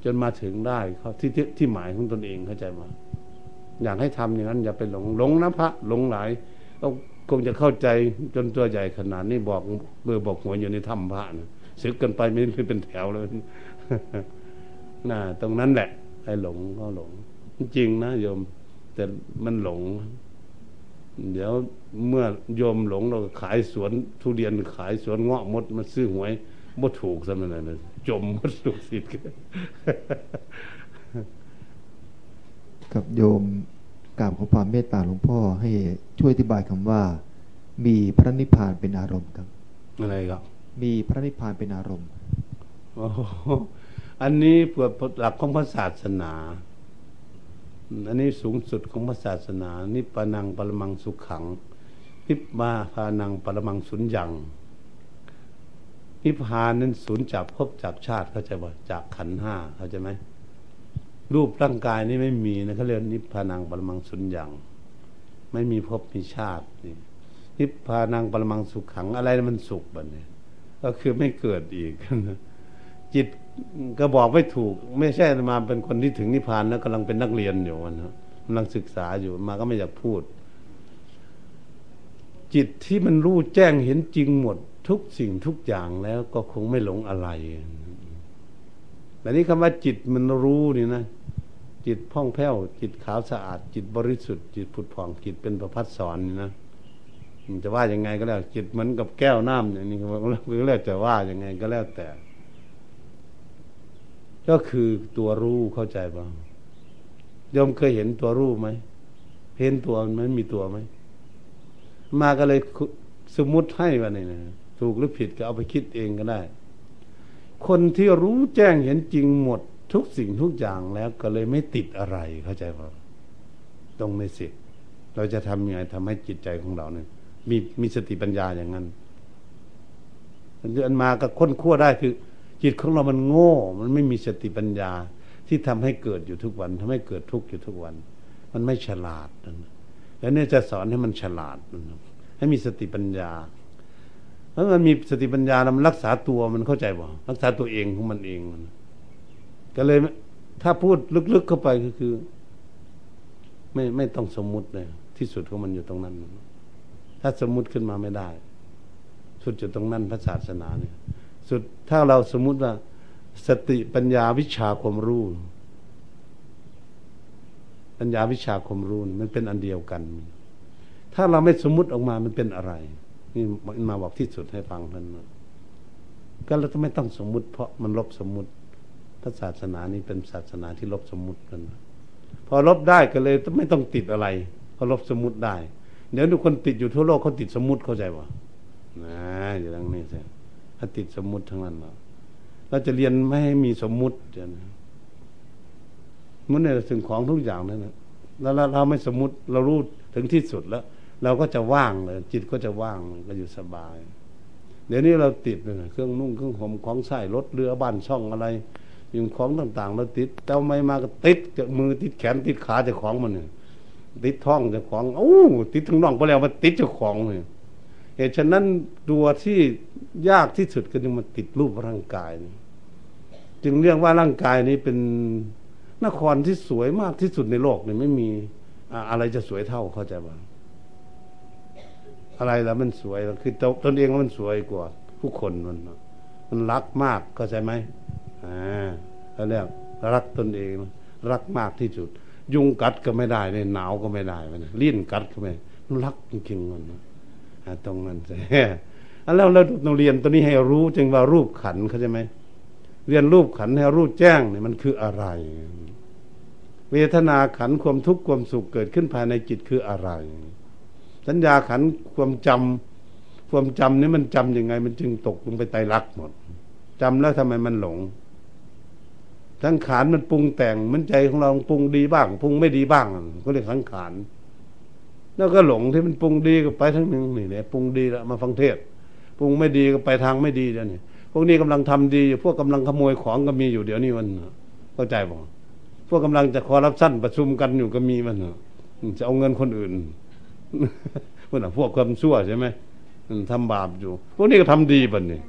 จนมาถึงได้เขาที่ที่หมายของตนเองเข้าใจมาอยากให้ทำอย่างนั้น อย่าไปหลงหลงนะพระหลงหลายก็คงจะเข้าใจจนตัวใหญ่ขนาดนี้บอกเบอร์บอกหัวอยู่ในถ้ำพระนะสึกกันไปไม่เป็นแถวเลยน่าตรงนั้นแหละ ไอ้หลงก็หลง จริงนะโยม แต่มันหลง เดี๋ยวเมื่อโยมหลงเราขายสวนทุเรียนขายสวนเงาะมดมาซื้อหวยบ่ถูกสำนักเลยจมมดสุกสิทธิ์กับโยมกราบขอความเมตตาหลวงพ่อให้ช่วยอธิบายคำว่า มีพระนิพพานเป็นอารมณ์ครับ อะไรครับ มีพระนิพพานเป็นอารมณ์ อันนี้เพื่อหลักของพระศาสนา อันนี้สูงสุดของพระศาสนา นิปานังปรมังสุขขัง นิพมาพานังปรมังสุญญังนิพพานนั้นสูญจากภพจากชาติเข้าใจว่จากขันห้าเข้าใจไหมรูปร่างกายนี่ไม่มีนะเขาเรียกนิพพานังปรมังสุญญังไม่มีภพมีชาตินี่นิพพานังปรมังสุขขังอะไรมันสุขแบบนี้ก็คือไม่เกิดอีกจิต ก็บอกไม่ถูก ไม่ใช่มาเป็นคนที่ถึงนิพพานแล้วกำลังเป็นนักเรียนอยู่นะกำลังศึกษาอยู่มาก็ไม่อยากพูด จิตที่มันรู้แจ้งเห็นจริงหมด ทุกสิ่งทุกอย่างแล้วก็คงไม่หลงอะไรแต่นี้คำว่าจิตมันรู้นี่นะจิตพ่องแผ้ว จิตขาวสะอาด จิตบริสุทธิ์จิตผุดผ่องจิตเป็นประพัดสอนนี่นะจะว่ายังไงก็แล้ว จิตเหมือนกับแก้วน้ำอย่างนี้ก็แล้วจะว่ายังไงก็แล้วแต่ ก็คือตัวรู้เข้าใจบ้างยมเคยเห็นตัวรู้ไหมเห็นตัวมันมีตัวไหมมาก็เลยสมมุติให้ว่านี่นะถูกหรือผิดก็เอาไปคิดเองก็ได้ คนที่รู้แจ้งเห็นจริงหมดทุกสิ่งทุกอย่างแล้วก็เลยไม่ติดอะไรเข้าใจป่าตรงในสิเราจะทำยังไงทำให้จิตใจของเราเนี่ยมีมีสติปัญญาอย่างนั้นอันมาก็ค้นคั่วได้คือ จิตของเรามันโง่ มันไม่มีสติปัญญาที่ทำให้เกิดอยู่ทุกวันทำให้เกิดทุกข์อยู่ทุกวัน มันไม่ฉลาดแล้วเนี่ยจะสอนให้มันฉลาดให้มีสติปัญญาเพราะมันมีสติปัญญาแล้วมันรักษาตัวมันเข้าใจบ่รักษาตัวเองของมันเองมันก็เลยถ้าพูดลึกๆเข้าไปก็คือ ไม่ไม่ต้องสมมุติเลยที่สุดของมันอยู่ตรงนั้น ถ้าสมมุติขึ้นมาไม่ได้ สุดจุดตรงนั้นพระศาสนาเนี่ย สุดถ้าเราสมมุติว่า สติปัญญาวิชาความรู้ ปัญญาวิชาความรู้มันเป็นอันเดียวกัน ถ้าเราไม่สมมุติออกมามันเป็นอะไร นี่มาบอกที่สุดให้ฟังท่านก็เราไม่ต้องสมมุติ เพราะมันลบสมมุติพระศาสนานี้เป็นศาสนาที่ลบสมมุติกันพอลบได้ก็เลยไม่ต้องติดอะไรพอลบสมมุติได้ เดี๋ยวทุกคนติดอยู่ทั่วโลกเขาติดสมมุติเข้าใจป่ะนะอย่างนี้ใช่ ถ้าติดสมมุติทั้งนั้นเราเราจะเรียนไม่ให้มีสมมุติเดี๋ยนะมันในสิ่งของทุกอย่างนั่นนะแล้วเราไม่สมมุติเรารู้ถึงที่สุดแล้ว เราก็จะว่างเลย จิตก็จะว่างก็อยู่สบาย เดี๋ยวนี้เราติดเลยเครื่องนุ่งเครื่องห่มของใส่รถเรือบ้านช่องอะไรยิ่งของต่างๆเราติดเจ้าไม่มาก็ติดจากมือติดแขนติดขาจากของมันเนี่ยติดท้องจากของโอ้ติดทั้งน่องไปแล้วมาติดจากของเลย เหตุฉะนั้นตัวที่ยากที่สุดก็จึงมาติดรูปร่างกายจึงเรียกว่าร่างกายนี้เป็นนครที่สวยมากที่สุดในโลกเนี่ยไม่มีอะไรจะสวยเท่าเข้าใจบ้างอะไรแล้วมันสวยคือตนเองมันสวยกว่าผู้คนมันมันรักมากเข้าใจไหมอ่าเขาเรียกรักตนเอง รักมากที่สุด ยุงกัดก็ไม่ได้เลยหนาวก็ไม่ได้มันลิ้นกัดก็ไม่รักจริงๆมัน ตรงนั้นใช่แล้วเราต้องเรียนตัวนี้ให้รู้จึงว่ารูปขันเขาใช่ไหมเรียนรูปขันให้รู้แจ้งเนี่ยมันคืออะไร เวทนาขันความทุกข์ความสุขเกิดขึ้นภายในจิตคืออะไร สัญญาขันความจำความจำนี่มันจำยังไง มันจึงตกลงไปไตรักหมดจำแล้วทำไมมันหลงสังขารมันปรุงแต่งมันใจของเราปรุงดีบ้างปรุงไม่ดีบ้างก็เรียกสังขาร แล้วก็หลงที่มันปรุงดีก็ไปทั้งหนึ่งนี่แหละปรุงดีแล้วมาฟังเทศปรุงไม่ดีก็ไปทางไม่ดีเดี๋ยวนี้พวกนี้กำลังทำดีพวกกำลังขโมยของก็มีอยู่เดี๋ยวนี้มันเข้าใจบ่พวกกำลังจะคอรับสั้นประชุมกันอยู่ก็มีมันจะเอาเงินคนอื่นพวกน่ะพวกความชั่วใช่ไหมทำบาปอยู่ พวกนี้ก็ทำดีบันนี่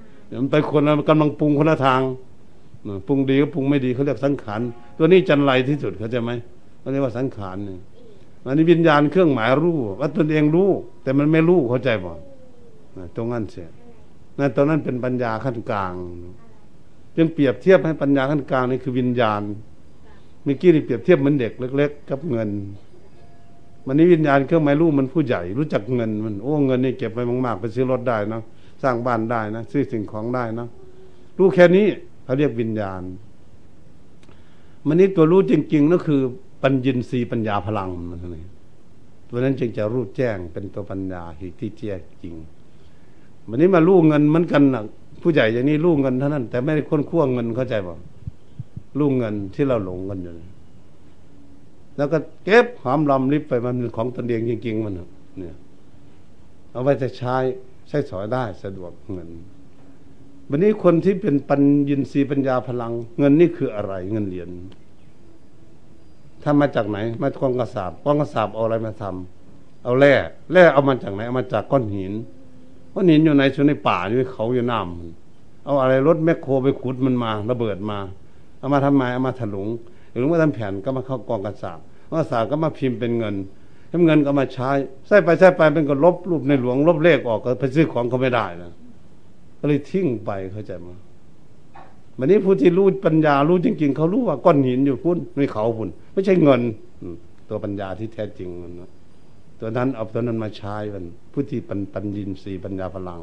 มันไปคนกำลังปรุงคนละทางปรุงดีก็ปรุงไม่ดีเขาเรียกสังขารตัวนี้จันไรที่สุดเขาใจไหมเขาเรียกว่าสังขารเนี่ย อันนี้วิญญาณเครื่องหมายรู้ว่าตนเองรู้ แต่มันไม่รู้เข้าใจบ่ตรงนั้นเสียนั่นตอนนั้นเป็นปัญญาขั้นกลางจึงเปรียบเทียบให้ปัญญาขั้นกลางนี่คือวิญญาณเมื่อกี้นี่เปรียบเทียบเหมือนเด็กเล็ก ๆ กับเงินวันนี้วิญญาณเครื่องหมายรู้มันผู้ใหญ่รู้จักเงินมันโอ้เงินนี่เก็บไปมากๆไปซื้อรถได้นะสร้างบ้านได้นะซื้อสิ่งของได้นะรู้แค่นี้เขาเรียกวิญญาณ มันนี้ตัวรู้จริงๆนั่นคือ ปัญญินรีปัญญาพลังมันเลยตัวนั้นจึงจะรู้แจ้งเป็นตัวปัญญาที่แจ้งจริงวันนี้มาลู่เงินเหมือนกันนะผู้ใหญ่อย่างนี้ลู่เงินเท่านั้น แต่ไม่ได้ค้นคั่วเงินเข้าใจป่ะลู่เงินที่เราหลงกันอยู่แล้วก็เก็บหอมลำลิบไปมันเป็นของตนเองจริง ๆ มันเนี่ยเอาไว้จะใช้ใช้สอยได้สะดวกเงินวันนี้คนที่เป็นปัญญินทรีย์ปัญญาพลัง เงินนี่คืออะไรเงินเหรียญ ทำมาจากไหน มากองกระสาบกองกระสาบเอาอะไรมาทำเอาแร่แร่เอามาจากไหนเอามาจากก้อนหินก้อนหินอยู่ในชนในป่าอยู่ในเขาอยู่น้ำเอาอะไรรถแมคโครไปขุดมันมาระเบิดมา เอามาทำไมเอามาถลุงหรือว่าทำแผ่นก็มาเข้ากองกระสาบกองกระสาบก็มาพิมพ์เป็นเงินให้เงินก็มาใช้ใส่ไปใส่ไปเป็นก็ลบรูปในหลวงลบเลขออกก็ไปซื้อของเขาไม่ได้นะก็เลยทิ้งไปเข้าใจมา วันนี้ผู้ที่รู้ปัญญารู้จริงๆเขารู้ว่าก้อนหินอยู่พุ่นไม่เขาพุ่นไม่ใช่เงินตัวปัญญาที่แท้จริงมันนะตัวนั้นเอาตัวนั้นมาใช้มันผู้ที่ปัญปัญญินสีปัญญาพลัง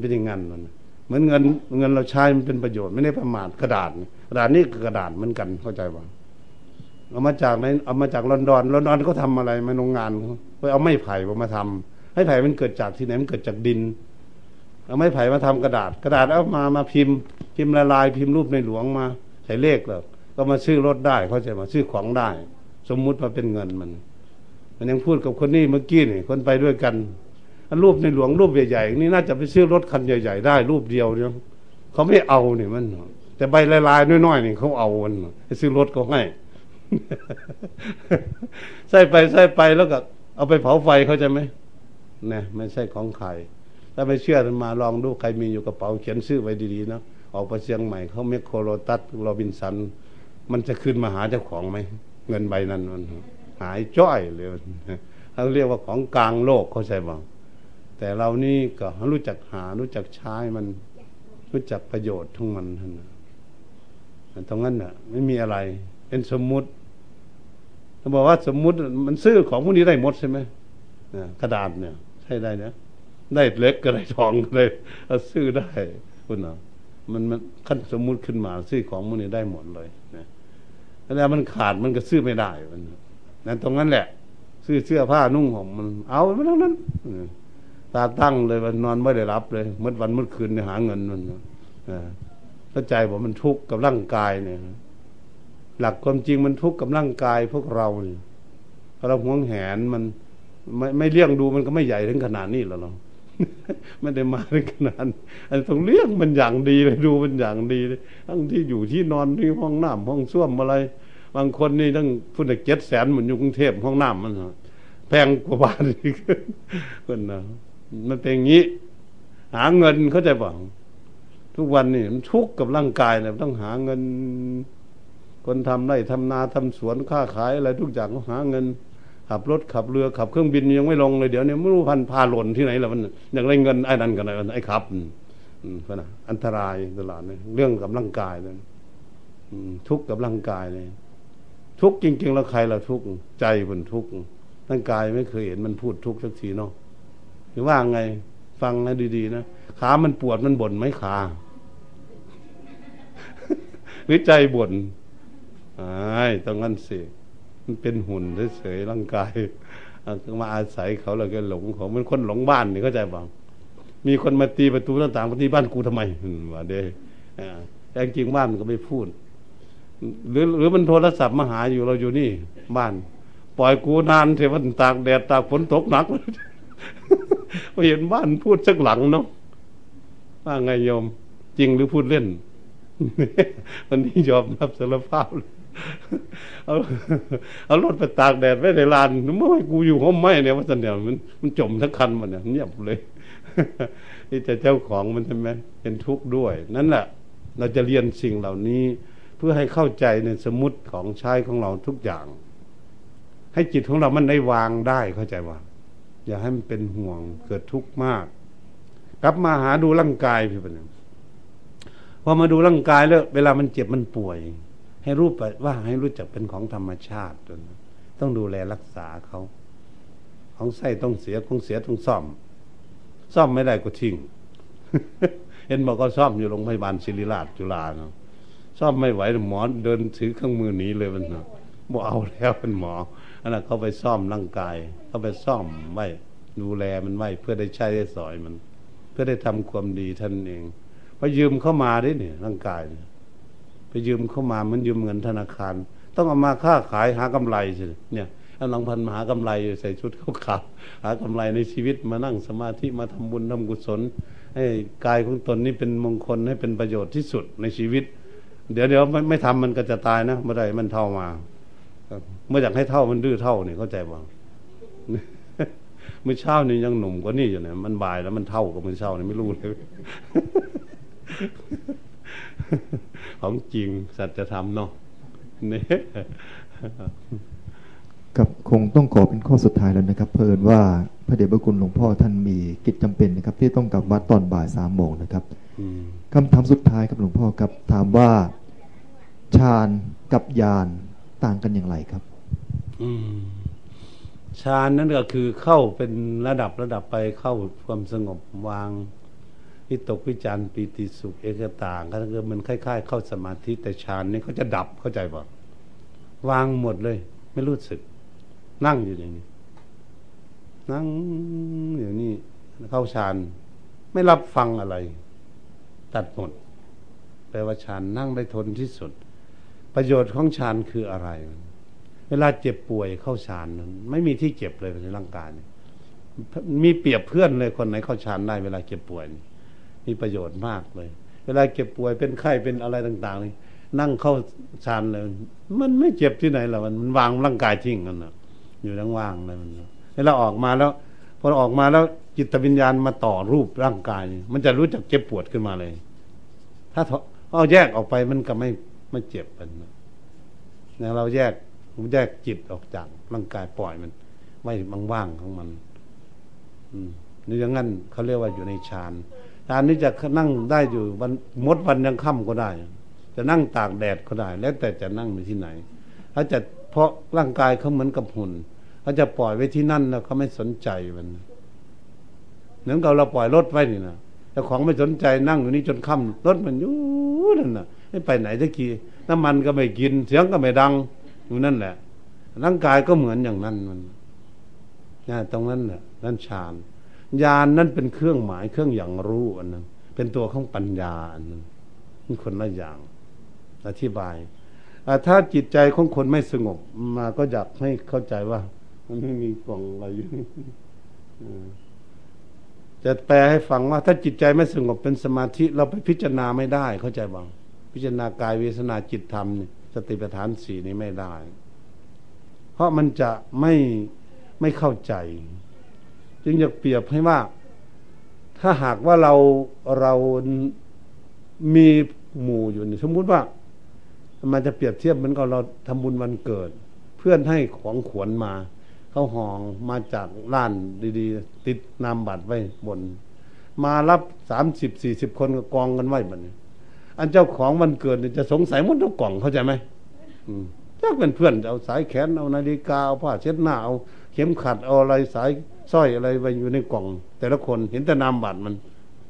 เป็นอย่างนั้นมันเหมือนเงินเงินเราใช้มันเป็นประโยชน์ไม่ได้ประมาทกระดาษกระดาษนี่กระดาษเหมือนกันเข้าใจป่ะเอามาจากไหนเอามาจากลอนดอนลอนดอนเขาทาอะไรมาโรงงานเขาไปเอาไม้ไผ่มาทำไม้ไผ่มันเกิดจากที่ไหนมันเกิดจากดิน เอาไม้ไผ่มาทำกระดาษ กระดาษเอามามาพิมพ์ พิมพ์ละลายพิมพ์รูปในหลวงมา ใส่เลขแล้วก็มาซื้อรถได้เข้าใจมาซื้อของได้ สมมุติมาเป็นเงินมัน มันยังพูดกับคนนี้เมื่อกี้นี่คนไปด้วยกันรูปในหลวงรูปใหญ่ๆนี่น่าจะไปซื้อรถคันใหญ่ ๆ ได้ รูปเดียวเนี่ยเขาไม่เอาเนี่ยมัน แต่ใบลายๆน้อยๆนี่เขาเอามันไปซื้อรถเขาให้ใส่ไปใส่ไปแล้วก็เอาไปเผาไฟเขาจะไหมเนี่ยไม่ใช่ของใคร ถ้าไม่เชื่อมาลองดูใครมีอยู่กระเป๋าเขียนชื่อไว้ดีๆนะออกไปเชียงใหม่เขาเมคโครโรตัสโรบินสัน มันจะขึ้นมาหาเจ้าของไหมเงินใบนั้นมันหายจ้อยเลยเขาเรียกว่าของกลางโลกเขาใช่บ้างแต่เรานี่ก็รู้จักหารู้จักใช้มัน รู้จักประโยชน์ของมันท่านตรงนั้นน่ะ ไม่มีอะไร เป็นสมมุติเขาบอกว่าสมมุติมันซื้อของพวกนี้ได้หมดใช่ไหมกระดาษเนี่ย ใช่ได้เนะ ได้เล็กก็ได้ทองก็ได้ซื้อได้คุณเนาะมันมันขั้นสมมุติขึ้นมาซื้อของพวกนี้ได้หมดเลยนะแล้วมันขาดมันก็ซื้อไม่ได้มันนั้นตรงนั้นแหละ ซื้อเสื้อผ้านุ่งของมัน เอาไม่ต้งนั้นตาตั้งเลยวันนอนไม่ได้รับเลยมื่อวันมื่อคืนเนี่ยหาเงินมันเข้าใจว่ามันทุกข์กับร่างกายเนี่ยหลักความจริงมันทุกข์กับร่างกายพวกเราเนี่ยเราหวงแหนมัน ไม่ไม่เลี้ยงดูมันก็ไม่ใหญ่ถึงขนาดนี้แล้วเรา ไม่ได้มาถึงขนาดอันต้องเลี้ยงมันอย่างดีเลยดูมันอย่างดีเลยทั้งที่อยู่ที่นอนที่ห้องน้ำห้องส้วมอะไร บางคนนี่ต้องพูดถึงเจ็ดแสนเหมือนอยู่กรุงเทพห้องน้ำมันแพงกว่าบ้านอีกคนนะมันเป็นอย่างนี้ หาเงินเขาใจบอกทุกวันนี่มันทุกข์กับร่างกายเนี่ยต้องหาเงิน คนทำไร่ทำนาทำสวนค้าขายอะไรทุกอย่างก็หาเงิน ขับรถขับเรือขับเครื่องบินยังไม่ลงเลยเดี๋ยวนี้ไม่รู้พันพาหล่นที่ไหนแล้วมันอยากได้เงินไอ้นั่นกันไอ้ไอ้ขับอืมนะอันตรายตลอดเนี่ยเรื่องกับร่างกายเลยทุกข์กับร่างกายเลยทุกข์จริง ๆ แล้วใครเราทุกข์ใจมันทุกข์ร่างกายไม่เคยเห็นมันพูดทุกข์สักทีเนาะรือว่าไงฟังนะดีๆนะขามันปวดมันบ่นไหมขาหรือใจบ่นไอ้ต้องงั้นสิ มันเป็นหุ่นเฉยๆร่างกายมาอาศัยเขาเราก็หลงเของมันคนหลงบ้านนี่เข้าใจบ้างมีคนมาตีประตูหน้าต่างมาตีบ้านกูทำไมว่าเด้แต่จริงบ้านมันก็ไม่พูด หรือหรือมันโทรศัพท์มาหาอยู่เราอยู่นี่ บ้าน ปล่อยกูนานเทวันตากแดดตากฝนตกหนักพอเห็นบ้านพูดสักหลังเนาะว่าไงโยม จริงหรือพูดเล่น วันนี้ยอมรับสารภาพเเอาเอารถไปตากแดดไว้ในลานเมื่อกูอยู่ห้องไม้เนี่ยว่าสันเนี่ยมันมันจมทั้งคันมันเนี่ยเงียบเลยนี่แต่เจ้าของมันใช่ไหมเป็นทุกข์ด้วย นั่นแหละเราจะเรียนสิ่งเหล่านี้ เพื่อให้เข้าใจในสมุติของใช้ของเราทุกอย่าง ให้จิตของเรามันได้วางได้เข้าใจว่าอย่าให้มันเป็นห่วงเกิดทุกข์มาก กลับมาหาดูร่างกายพี่ปัญญพอมาดูร่างกายแล้ว เวลามันเจ็บมันป่วย ให้รู้ไปว่าให้รู้จักเป็นของธรรมชาติต้องดูแลรักษาเขาของไส้ต้องเสียของเสียต้องซ่อม ซ่อมไม่ได้ก็ทิ้งเห็นบอกก็ซ่อมอยู่โรงพยาบาลศิริราชจุฬาเนาะซ่อมไม่ไหวหมอเดินถือเครื่องมือหนีเลยมันเนาะบอกเอาแล้วเป็นหมออันนั้นเขาไปซ่อมร่างกายเขาไปซ่อมไว้ดูแลมันไว้เพื่อได้ใช้ได้สอยมัน เพื่อได้ทำความดีท่านเองพอยืมเข้ามาได้เนี่ยร่างกายเนี่ย ไปยืมเข้ามามันยืมเงินธนาคาร ต้องเอามาค้าขายหากำไรสิเนี่ยอันหลังพันมาหากำไรใส่ชุดเขาขาหากำไรในชีวิตมานั่งสมาธิมาทำบุญทำกุศล ให้กายของตนนี่เป็นมงคลให้เป็นประโยชน์ที่สุดในชีวิต เดี๋ยวเดี๋ยวไม่ไม่ทำมันก็จะตายนะเมื่อไรมันเท่ามาเมื่ออยากให้เท่ามันดื้อเท่าเนี่ยเข้าใจบ้างเมื่อเช้านี่ยังหนุ่มกว่านี่อยู่เนี่ยมันบ่ายแล้วมันเท่ากับเมื่อเช้านี่ไม่รู้เลย ของจริงสัจธรรมเนาะนี่กับคงต้องขอเป็นข้อสุดท้ายแล้วนะครับ เพิ่นว่าพระเดชพระคุณหลวงพ่อท่านมีกิจจำเป็นนะครับ ที่ต้องกลับวัดตอนบ่ายสามโมงนะครับคำถามสุดท้ายครับหลวงพ่อครับ ถามว่าฌานกับญาณต่างกันอย่างไรครับฌานนั่นก็คือเข้าเป็นระดับระดับไปเข้าความสงบวาง วิตกวิจารปีติสุขเอกต่างก็คือมันคล้าย ๆ เข้าสมาธิแต่ฌานนี่เขาจะดับเข้าใจป่ะวางหมดเลย ไม่รู้สึก นั่งอยู่อย่างนี้ นั่งอย่างนี้เข้าฌานไม่รับฟังอะไร ตัดหมดแปลว่าฌานนั่งได้ทนที่สุด ประโยชน์ของฌานคืออะไร เวลาเจ็บป่วยเข้าฌานนั้นไม่มีที่เจ็บเลยในร่างกายมีเปรียบเพื่อนเลยคนไหนเข้าฌานได้เวลาเจ็บป่วย มีประโยชน์มากเลย เวลาเจ็บป่วยเป็นไข้เป็นอะไรต่างๆนี่นั่งเข้าฌานเลย มันไม่เจ็บที่ไหนหรอกมันวางร่างกายทิ้งกันนะอยู่ทั้งว่างเลยมันเวลาออกมาแล้วพอออกมาแล้วจิตวิญญาณมาต่อรูปร่างกาย มันจะรู้จักเจ็บปวดขึ้นมาเลย ถ้าเอาแยกออกไปมันก็ไม่ไม่เจ็บมันนะเราแยกแยกจิตออกจากร่างกายปล่อยมัน ไม่ว่างๆของมัน อืมนี่อย่างนั้นเขาเรียกว่าอยู่ในฌาน ฌานนี้จะนั่งได้อยู่วันมดวันยังค่ำก็ได้ จะนั่งตากแดดก็ได้ แล้วแต่จะนั่งในที่ไหนเขาจะเพราะร่างกายเขาเหมือนกับหุ่นเขาจะปล่อยไว้ที่นั่นแล้วเขาไม่สนใจมันเหมือนกับเราปล่อยรถไว้นี่นะแต่ของไม่สนใจนั่งอยู่นี่จนค่ำรถมันอยู่นั่นน่ะไม่ไปไหนสักทีน้ำมันก็ไม่กิน เสียงก็ไม่ดังอยู่นั่นแหละร่างกายก็เหมือนอย่างนั้นมันนี่ตรงนั้นแหละนั่นฌาน ญาณนนั่นเป็นเครื่องหมายเครื่องอย่างรู้อันนั้นเป็นตัวของปัญญาอันนั้นนี่คนละอย่าง อธิบายถ้าจิตใจของคนไม่สงบมาก็อยากให้เข้าใจว่า มันไม่มีกล่องอะไรอยู่จะแปลให้ฟังว่า ถ้าจิตใจไม่สงบเป็นสมาธิ เราไปพิจารณาไม่ได้ เข้าใจบ้างพิจารณากายเวทนาจิตธรรมสติปัฏฐานสี่นี้ไม่ได้ เพราะมันจะไม่ไม่เข้าใจ จึงอยากเปรียบให้ว่า ถ้าหากว่าเราเรามีหมู่อยู่สมมุติว่า มันจะเปรียบเทียบเหมือนกับเราทำบุญวันเกิด เพื่อนให้ของขวนมาเขาห่องมาจากร้านดีๆ ติดนามบัตรไว้บน มารับสามสิบสี่สิบคนก็กองกันไว้บัดนี้อันเจ้าของวันเกิดจะสงสัยมดทุกกล่องเข้าใจไหมถ้าเป็นเพื่อนเอาสายแขนเอานาฬิกาเอาผ้าเช็ดหน้าเอา เข็มขัดเอาอะไรสาย สร้อยอะไรไว้อยู่ในกล่อง แต่ละคนเห็นแต่นามบัตรมัน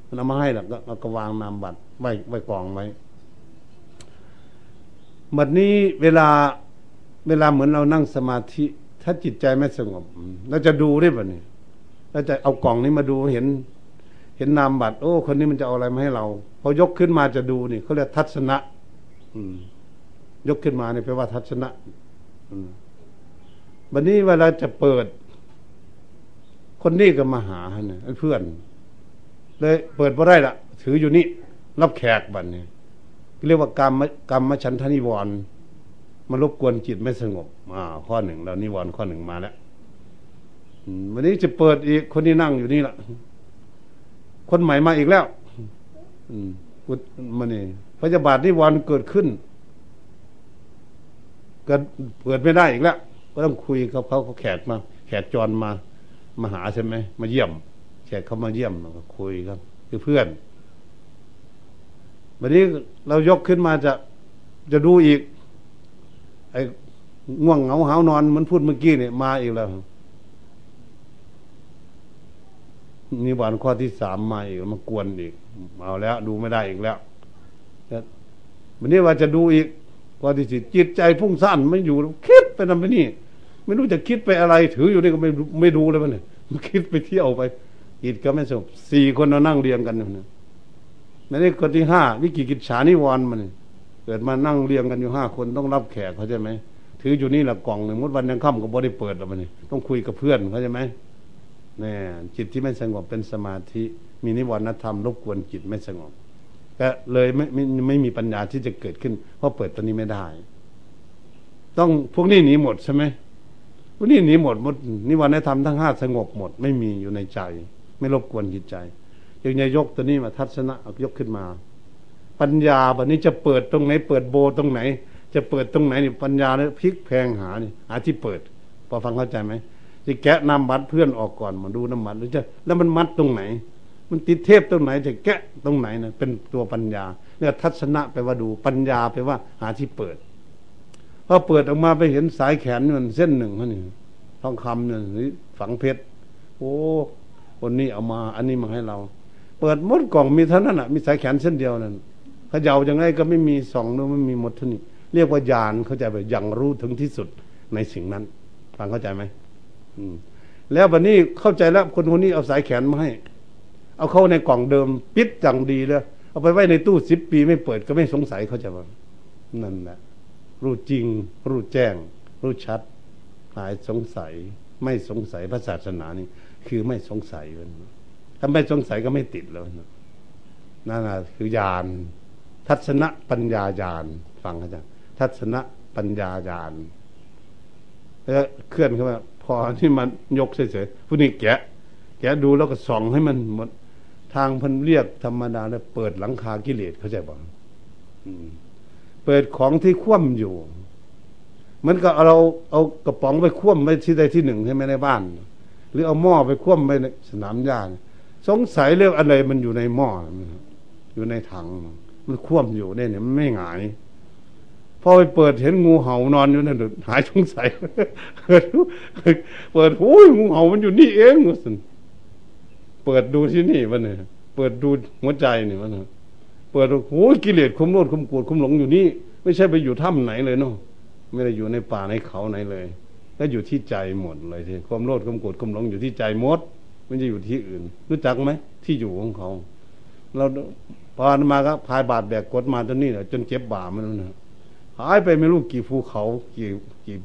มันเอามาให้แล้วก็ก็วางนามบัตรไว้ไว้กล่องไว้บัดนี้เวลาเวลาเหมือนเรานั่งสมาธิ ถ้าจิตใจไม่สงบเราจะดูได้ป่ะนี่เราจะเอากล่องนี้มาดูเห็น เห็นนามบัตรโอ้ คนนี้มันจะเอาอะไรมาให้เราพอยกขึ้นมาจะดูนี่เขาเรียกทัศนะ อืม ยกขึ้นมาเนี่ยแปลว่าทัศนะวันนี้เวลาจะเปิด คนนี้ก็มาหาเนี่ยเพื่อน เลยเปิดพอได้ละถืออยู่นี่รับแขกบัดนี้เรียกว่ากรรมกรรมฉันทนิวรณ์มารบกวนจิตไม่สงบอ่าข้อหนึ่งเรานิวรณ์ข้อหนึ่งมาแล้ววันนี้จะเปิดอีกคนที่นั่งอยู่นี่ละคนใหม่มาอีกแล้ว อืมมันนี่พยาบาทนิวรณ์เกิดขึ้นเกิดเปิดไม่ได้อีกแล้ว ก็ต้องคุยกับเขาเขาแขกมา แขกจรมา มาหาใช่ไหมมาเยี่ยมแขกเขามาเยี่ยมเราก็คุยครับคือเพื่อนวันนี้เรายกขึ้นมาจะจะดูอีก ไอ้ง่วงเหงาหานอนมันพูดเมื่อกี้เนี่ยมาอีกแล้วนี่วันข้อที่สามมาอีกมากวนอีกเอาแล้ว ดูไม่ได้อีกแล้ววันนี้ว่าจะดูอีกข้อที่สี่จิตใจพุ่งสั้นไม่อยู่คิดไปนั่นไปนี่ ไม่รู้จะคิดไปอะไร ถืออยู่นี่ก็ไม่ไม่ดูเลยมันเนี่ยมันคิดไปเที่ยวไปจิตก็ไม่สงบสี่คนเรานั่งเรียงกันอยู่นี่ยนี่คนที่ห้าวิกิกิจฉานิวรณ์มันเกิดมานั่งเรียงกันอยู่ห้าคนต้องรับแขกเขาใช่ไหมถืออยู่นี่แหละกล่องหนึ่งมุดวันยังค่ำก็บ่ได้เปิดแล้วมันนี่ต้องคุยกับเพื่อนเขาใช่ไหมเนี่ยจิตที่ไม่สงบเป็นสมาธิ มีนิวรณธรรมรบกวนจิตไม่สงบก็เลยไม่ไม่ไม่มีปัญญาที่จะเกิดขึ้น เพราะเปิดตัวนี้ไม่ได้ ต้องพวกนี้หนีหมดใช่ไหม วกนี้หนีหมดหมดนิวรณธรรมทั้งห้าสงบหมด ไม่มีอยู่ในใจ ไม่รบกวนจิตใจยังไงยกตัวนี้มาทัศนะยกขึ้นมา ปัญญาแบบนี้จะเปิดตรงไหน เปิดโบตรงไหน จะเปิดตรงไหนนี่ปัญญาเนี่ยพลิกแพงหานี่หาที่เปิดพอฟังเข้าใจไหมจะแกะนำบัตรเพื่อนออกก่อนมาดูน้ำมันหรือจะแล้วมันมัดตรงไหน มันติดเทพตรงไหนจะแกะตรงไหนนะเป็นตัวปัญญาเนี่ยทัศนะไปว่าดูปัญญาไปว่าหาที่เปิด พอเปิดออกมาไปเห็นสายแขนมันเส้นหนึ่งเขานี่ทองคำเนี่ยฝังเพชรโอ้คนนี้เอามา อันนี้มาให้เรา เปิดมดกล่องมีเท่านั้นอะ มีสายแขนเส้นเดียวนั่นขย่ายังไงก็ไม่มีสองนู้ไม่มีหมดท่านี้เรียกว่าญาณเข้าใจไปอย่างรู้ถึงที่สุดในสิ่งนั้นฟังเข้าใจไหมแล้ววันนี้เข้าใจแล้วคนคนนี้เอาสายแขนมาให้ เอาเข้าในกล่องเดิม ปิดจังดีเลยเอาไปไว้ในตู้สิบปีไม่เปิดก็ไม่สงสัยเขาจะว่านั่นแหละ รู้จริง รู้แจ้ง รู้ชัด หายสงสัย ไม่สงสัยพระศาสนานี่คือไม่สงสัยถ้าไม่สงสัยก็ไม่ติดแล้วนั่นแหะคือญาณทัศนปัญญาญาณฟังอาจารย์ทัศนปัญญาญาณแล้วเคลื่อนเข้ามาพอที่มันยกเฉยๆผู้นี้แกะ แกะดูแล้วก็ส่องให้มันหมดทางพันเรียกธรรมดาแล้วเปิดหลังคากิเลสเข้าใจบอก เปิดของที่คว่ำอยู่ เหมือนกับเราเอากระป๋องไปคว่ำไปที่ใดที่หนึ่งใช่ไหมในบ้าน หรือเอาหม้อไปคว่ำไปในสนามหญ้าสงสัยเรื่องอะไรมันอยู่ในหม้ออยู่ในถัง มันคว่ำอยู่เนี่ยมันไม่หงายพอไปเปิดเห็นงูเห่านอนอยู่นั่นหายสงสัยเปิดโอ้ยงูเห่ามันอยู่นี่เองสิเปิดดูที่นี่มันเนี่ยเปิดดูหัวใจนี่มันเปิดโอ้ยกิเลสคุมโนดคุมโกรธคุมหลงอยู่นี่ ไม่ใช่ไปอยู่ถ้ำไหนเลยเนาะไม่ได้อยู่ในป่าในเขาไหนเลยก็อยู่ที่ใจหมดเลยทีความโลดความโกรธความหลงอยู่ที่ใจหมดไม่ใช่อยู่ที่อื่น รู้จักไหมที่อยู่ของเขา เราพอมาก็พายบาดแบกกดมาจนนี่แหละจนเจ็บบ่ามันนะหายไปไม่รู้กี่ภูเขากี่กี่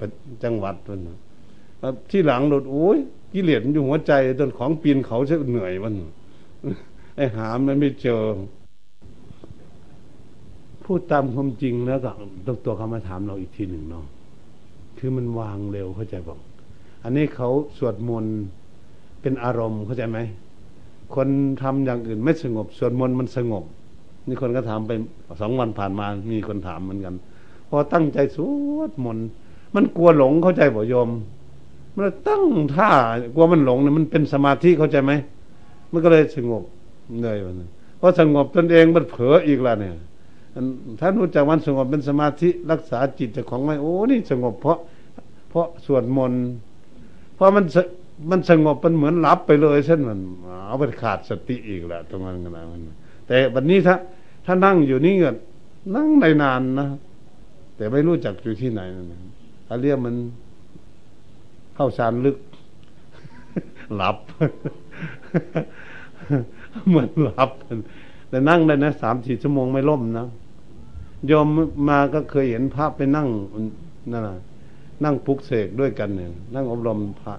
จังหวัดมันนะที่หลังโดดโอ้ยกิเลสมันอยู่หัวใจจนของปีนเขาใช่เหนื่อยมันไอ้หามันไม่เจอ พูดตามความจริงแล้วก็ตัวเขามาถามเราอีกทีหนึ่งเนาะคือมันวางเร็วเข้าใจบอก อันนี้เขาสวดมนต์เป็นอารมณ์เข้าใจไหมคนทำอย่างอื่นไม่สงบสวดมนต์มันสงบ นี่คนก็ถามไปสองวันผ่านมา มีคนถามเหมือนกัน พอตั้งใจสวดมนต์มันกลัวหลงเข้าใจบ่โยม มันตั้งท่ากลัวมันหลงเนี่ยมันเป็นสมาธิเข้าใจไหมมันก็เลยสงบเลยวันพอสงบตนเองมันเผลออีกแล้วเนี่ย ถ้านรู้จักวันสงบเป็นสมาธิรักษาจิตจากของไม่โอ้นี่สงบเพราะ เพราะสวดมนต์เพราะมันมันสงบมันเหมือนหลับไปเลยเช่นมันเอาไปขาดสติอีกแหละตรงนั้นกันนะแต่วันนี้ถ้าถ้านั่งอยู่นี่เงินนั่งในนานนะแต่ไม่รู้จักอยู่ที่ไหนนะอาเรียมันเข้าฌานลึก หลับเหมือนหลับแต่นั่งได้นะสามสี่ชั่วโมงไม่ล่มนะ ยอมมาก็เคยเห็นภาพไปนั่งนั่นนะนั่งปุกเสกด้วยกันเนี่ยนั่งอบรมพระ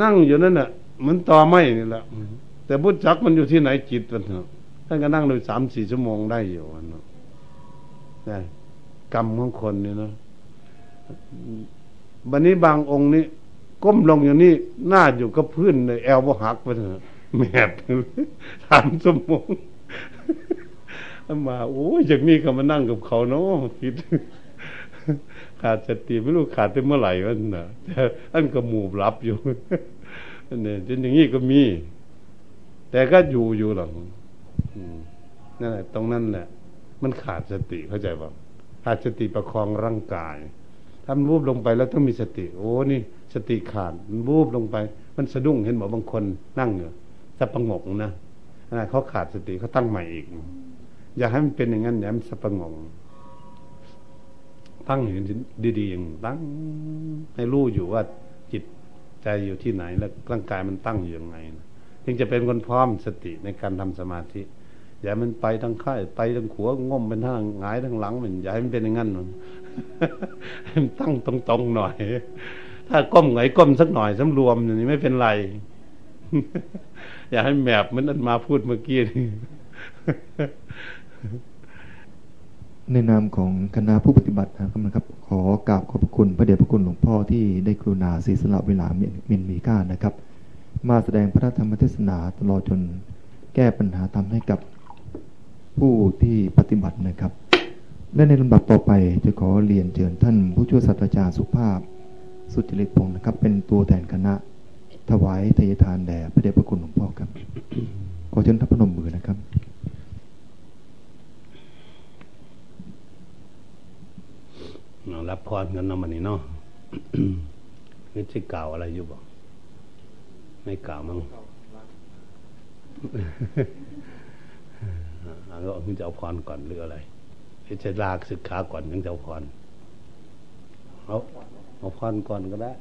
นั่งอยู่นั่นน่ะเหมือนต่อไม้นี่แหละแต่พุทธจักมันอยู่ที่ไหนจิตมันเถอะท่านก็นั่งเลยสามสี่ชั่วโมงได้อยู่นนะกรรมของคนเนี่ยนะวันนี้บางองค์นี้ก้มลงอย่างนี้หน้าอยู่กับพื้นเลยแอลบหักไปเถอะแมบสามชั่วโมง มาโอ้ยอย่างนี้ก็มานั่งกับเขาเนาะคิด ขาดสติไม่รู้ขาดไปเมื่อไหร่วันน่ะแต่อันก็หมูบรับอยู่เนี่ยจนอย่างนี้ก็มี แต่ก็อยู่อยู่หลังนั่นแหละตรงนั้นแหละมันขาดสติเข้าใจป่ะขาดสติประคองร่างกายถ้ามันวูบลงไปแล้วต้องมีสติ โอ้นี่ สติขาดมันวูบลงไป มันสะดุ้งเห็นบอกบางคนนั่งอยู่สับประงกนะเขาขาดสติเขาตั้งใหม่อีก อย่าให้มันเป็นอย่างนั้นอย่ามันสับประงตั้งเห็นดีๆอย่างตั้งให้รู้อยู่ว่าจิตใจอยู่ที่ไหน แล้วร่างกายมันตั้งอยู่ยังไงจึงจะเป็นคนพร้อมสติในการทำสมาธิ อย่ามันไปทางข้ายไปทางขัวง่มเป็นทางหงายทางหลังมันอย่าให้มันเป็นอย่างนั้นมันตั้งตรงๆหน่อย ถ้าก้มไหนก้มสักหน่อยสำรวมอย่างนี้ไม่เป็นไร อย่าให้แมบเหมือนอันมาพูดเมื่อกี้นี่ ในนามของคณะผู้ปฏิบัตินะครับ ขอกราบขอบพระคุณพระเดชพระคุณหลวงพ่อที่ได้กรุณาศีสละเวลาเมียนมีก้านะครับ มาแสดงพระธรรมเทศนาตลอดจนแก้ปัญหาทำให้กับผู้ที่ปฏิบัตินะครับ และในลำดับต่อไปจะขอเรียนเชิญท่านผู้ช่วยศาสตราจารย์สุภาพ สุจริตพงศ์นะครับ เป็นตัวแทนคณะ ถวายทายทานแด่พระเดชพระคุณหลวงพ่อครับ ขอเชิญท่านพนมมือนะครับ รับพรกันนะมันนี่เนาะนี่จะกล่าวอะไรอยู่บอกไม่กล่าวมั้งแล้วมึงจะเอาพรก่อนหรืออะไรจะลากศึกขาก่อนถึงจะเอาพรเอาเอาพรก่อนก็ได้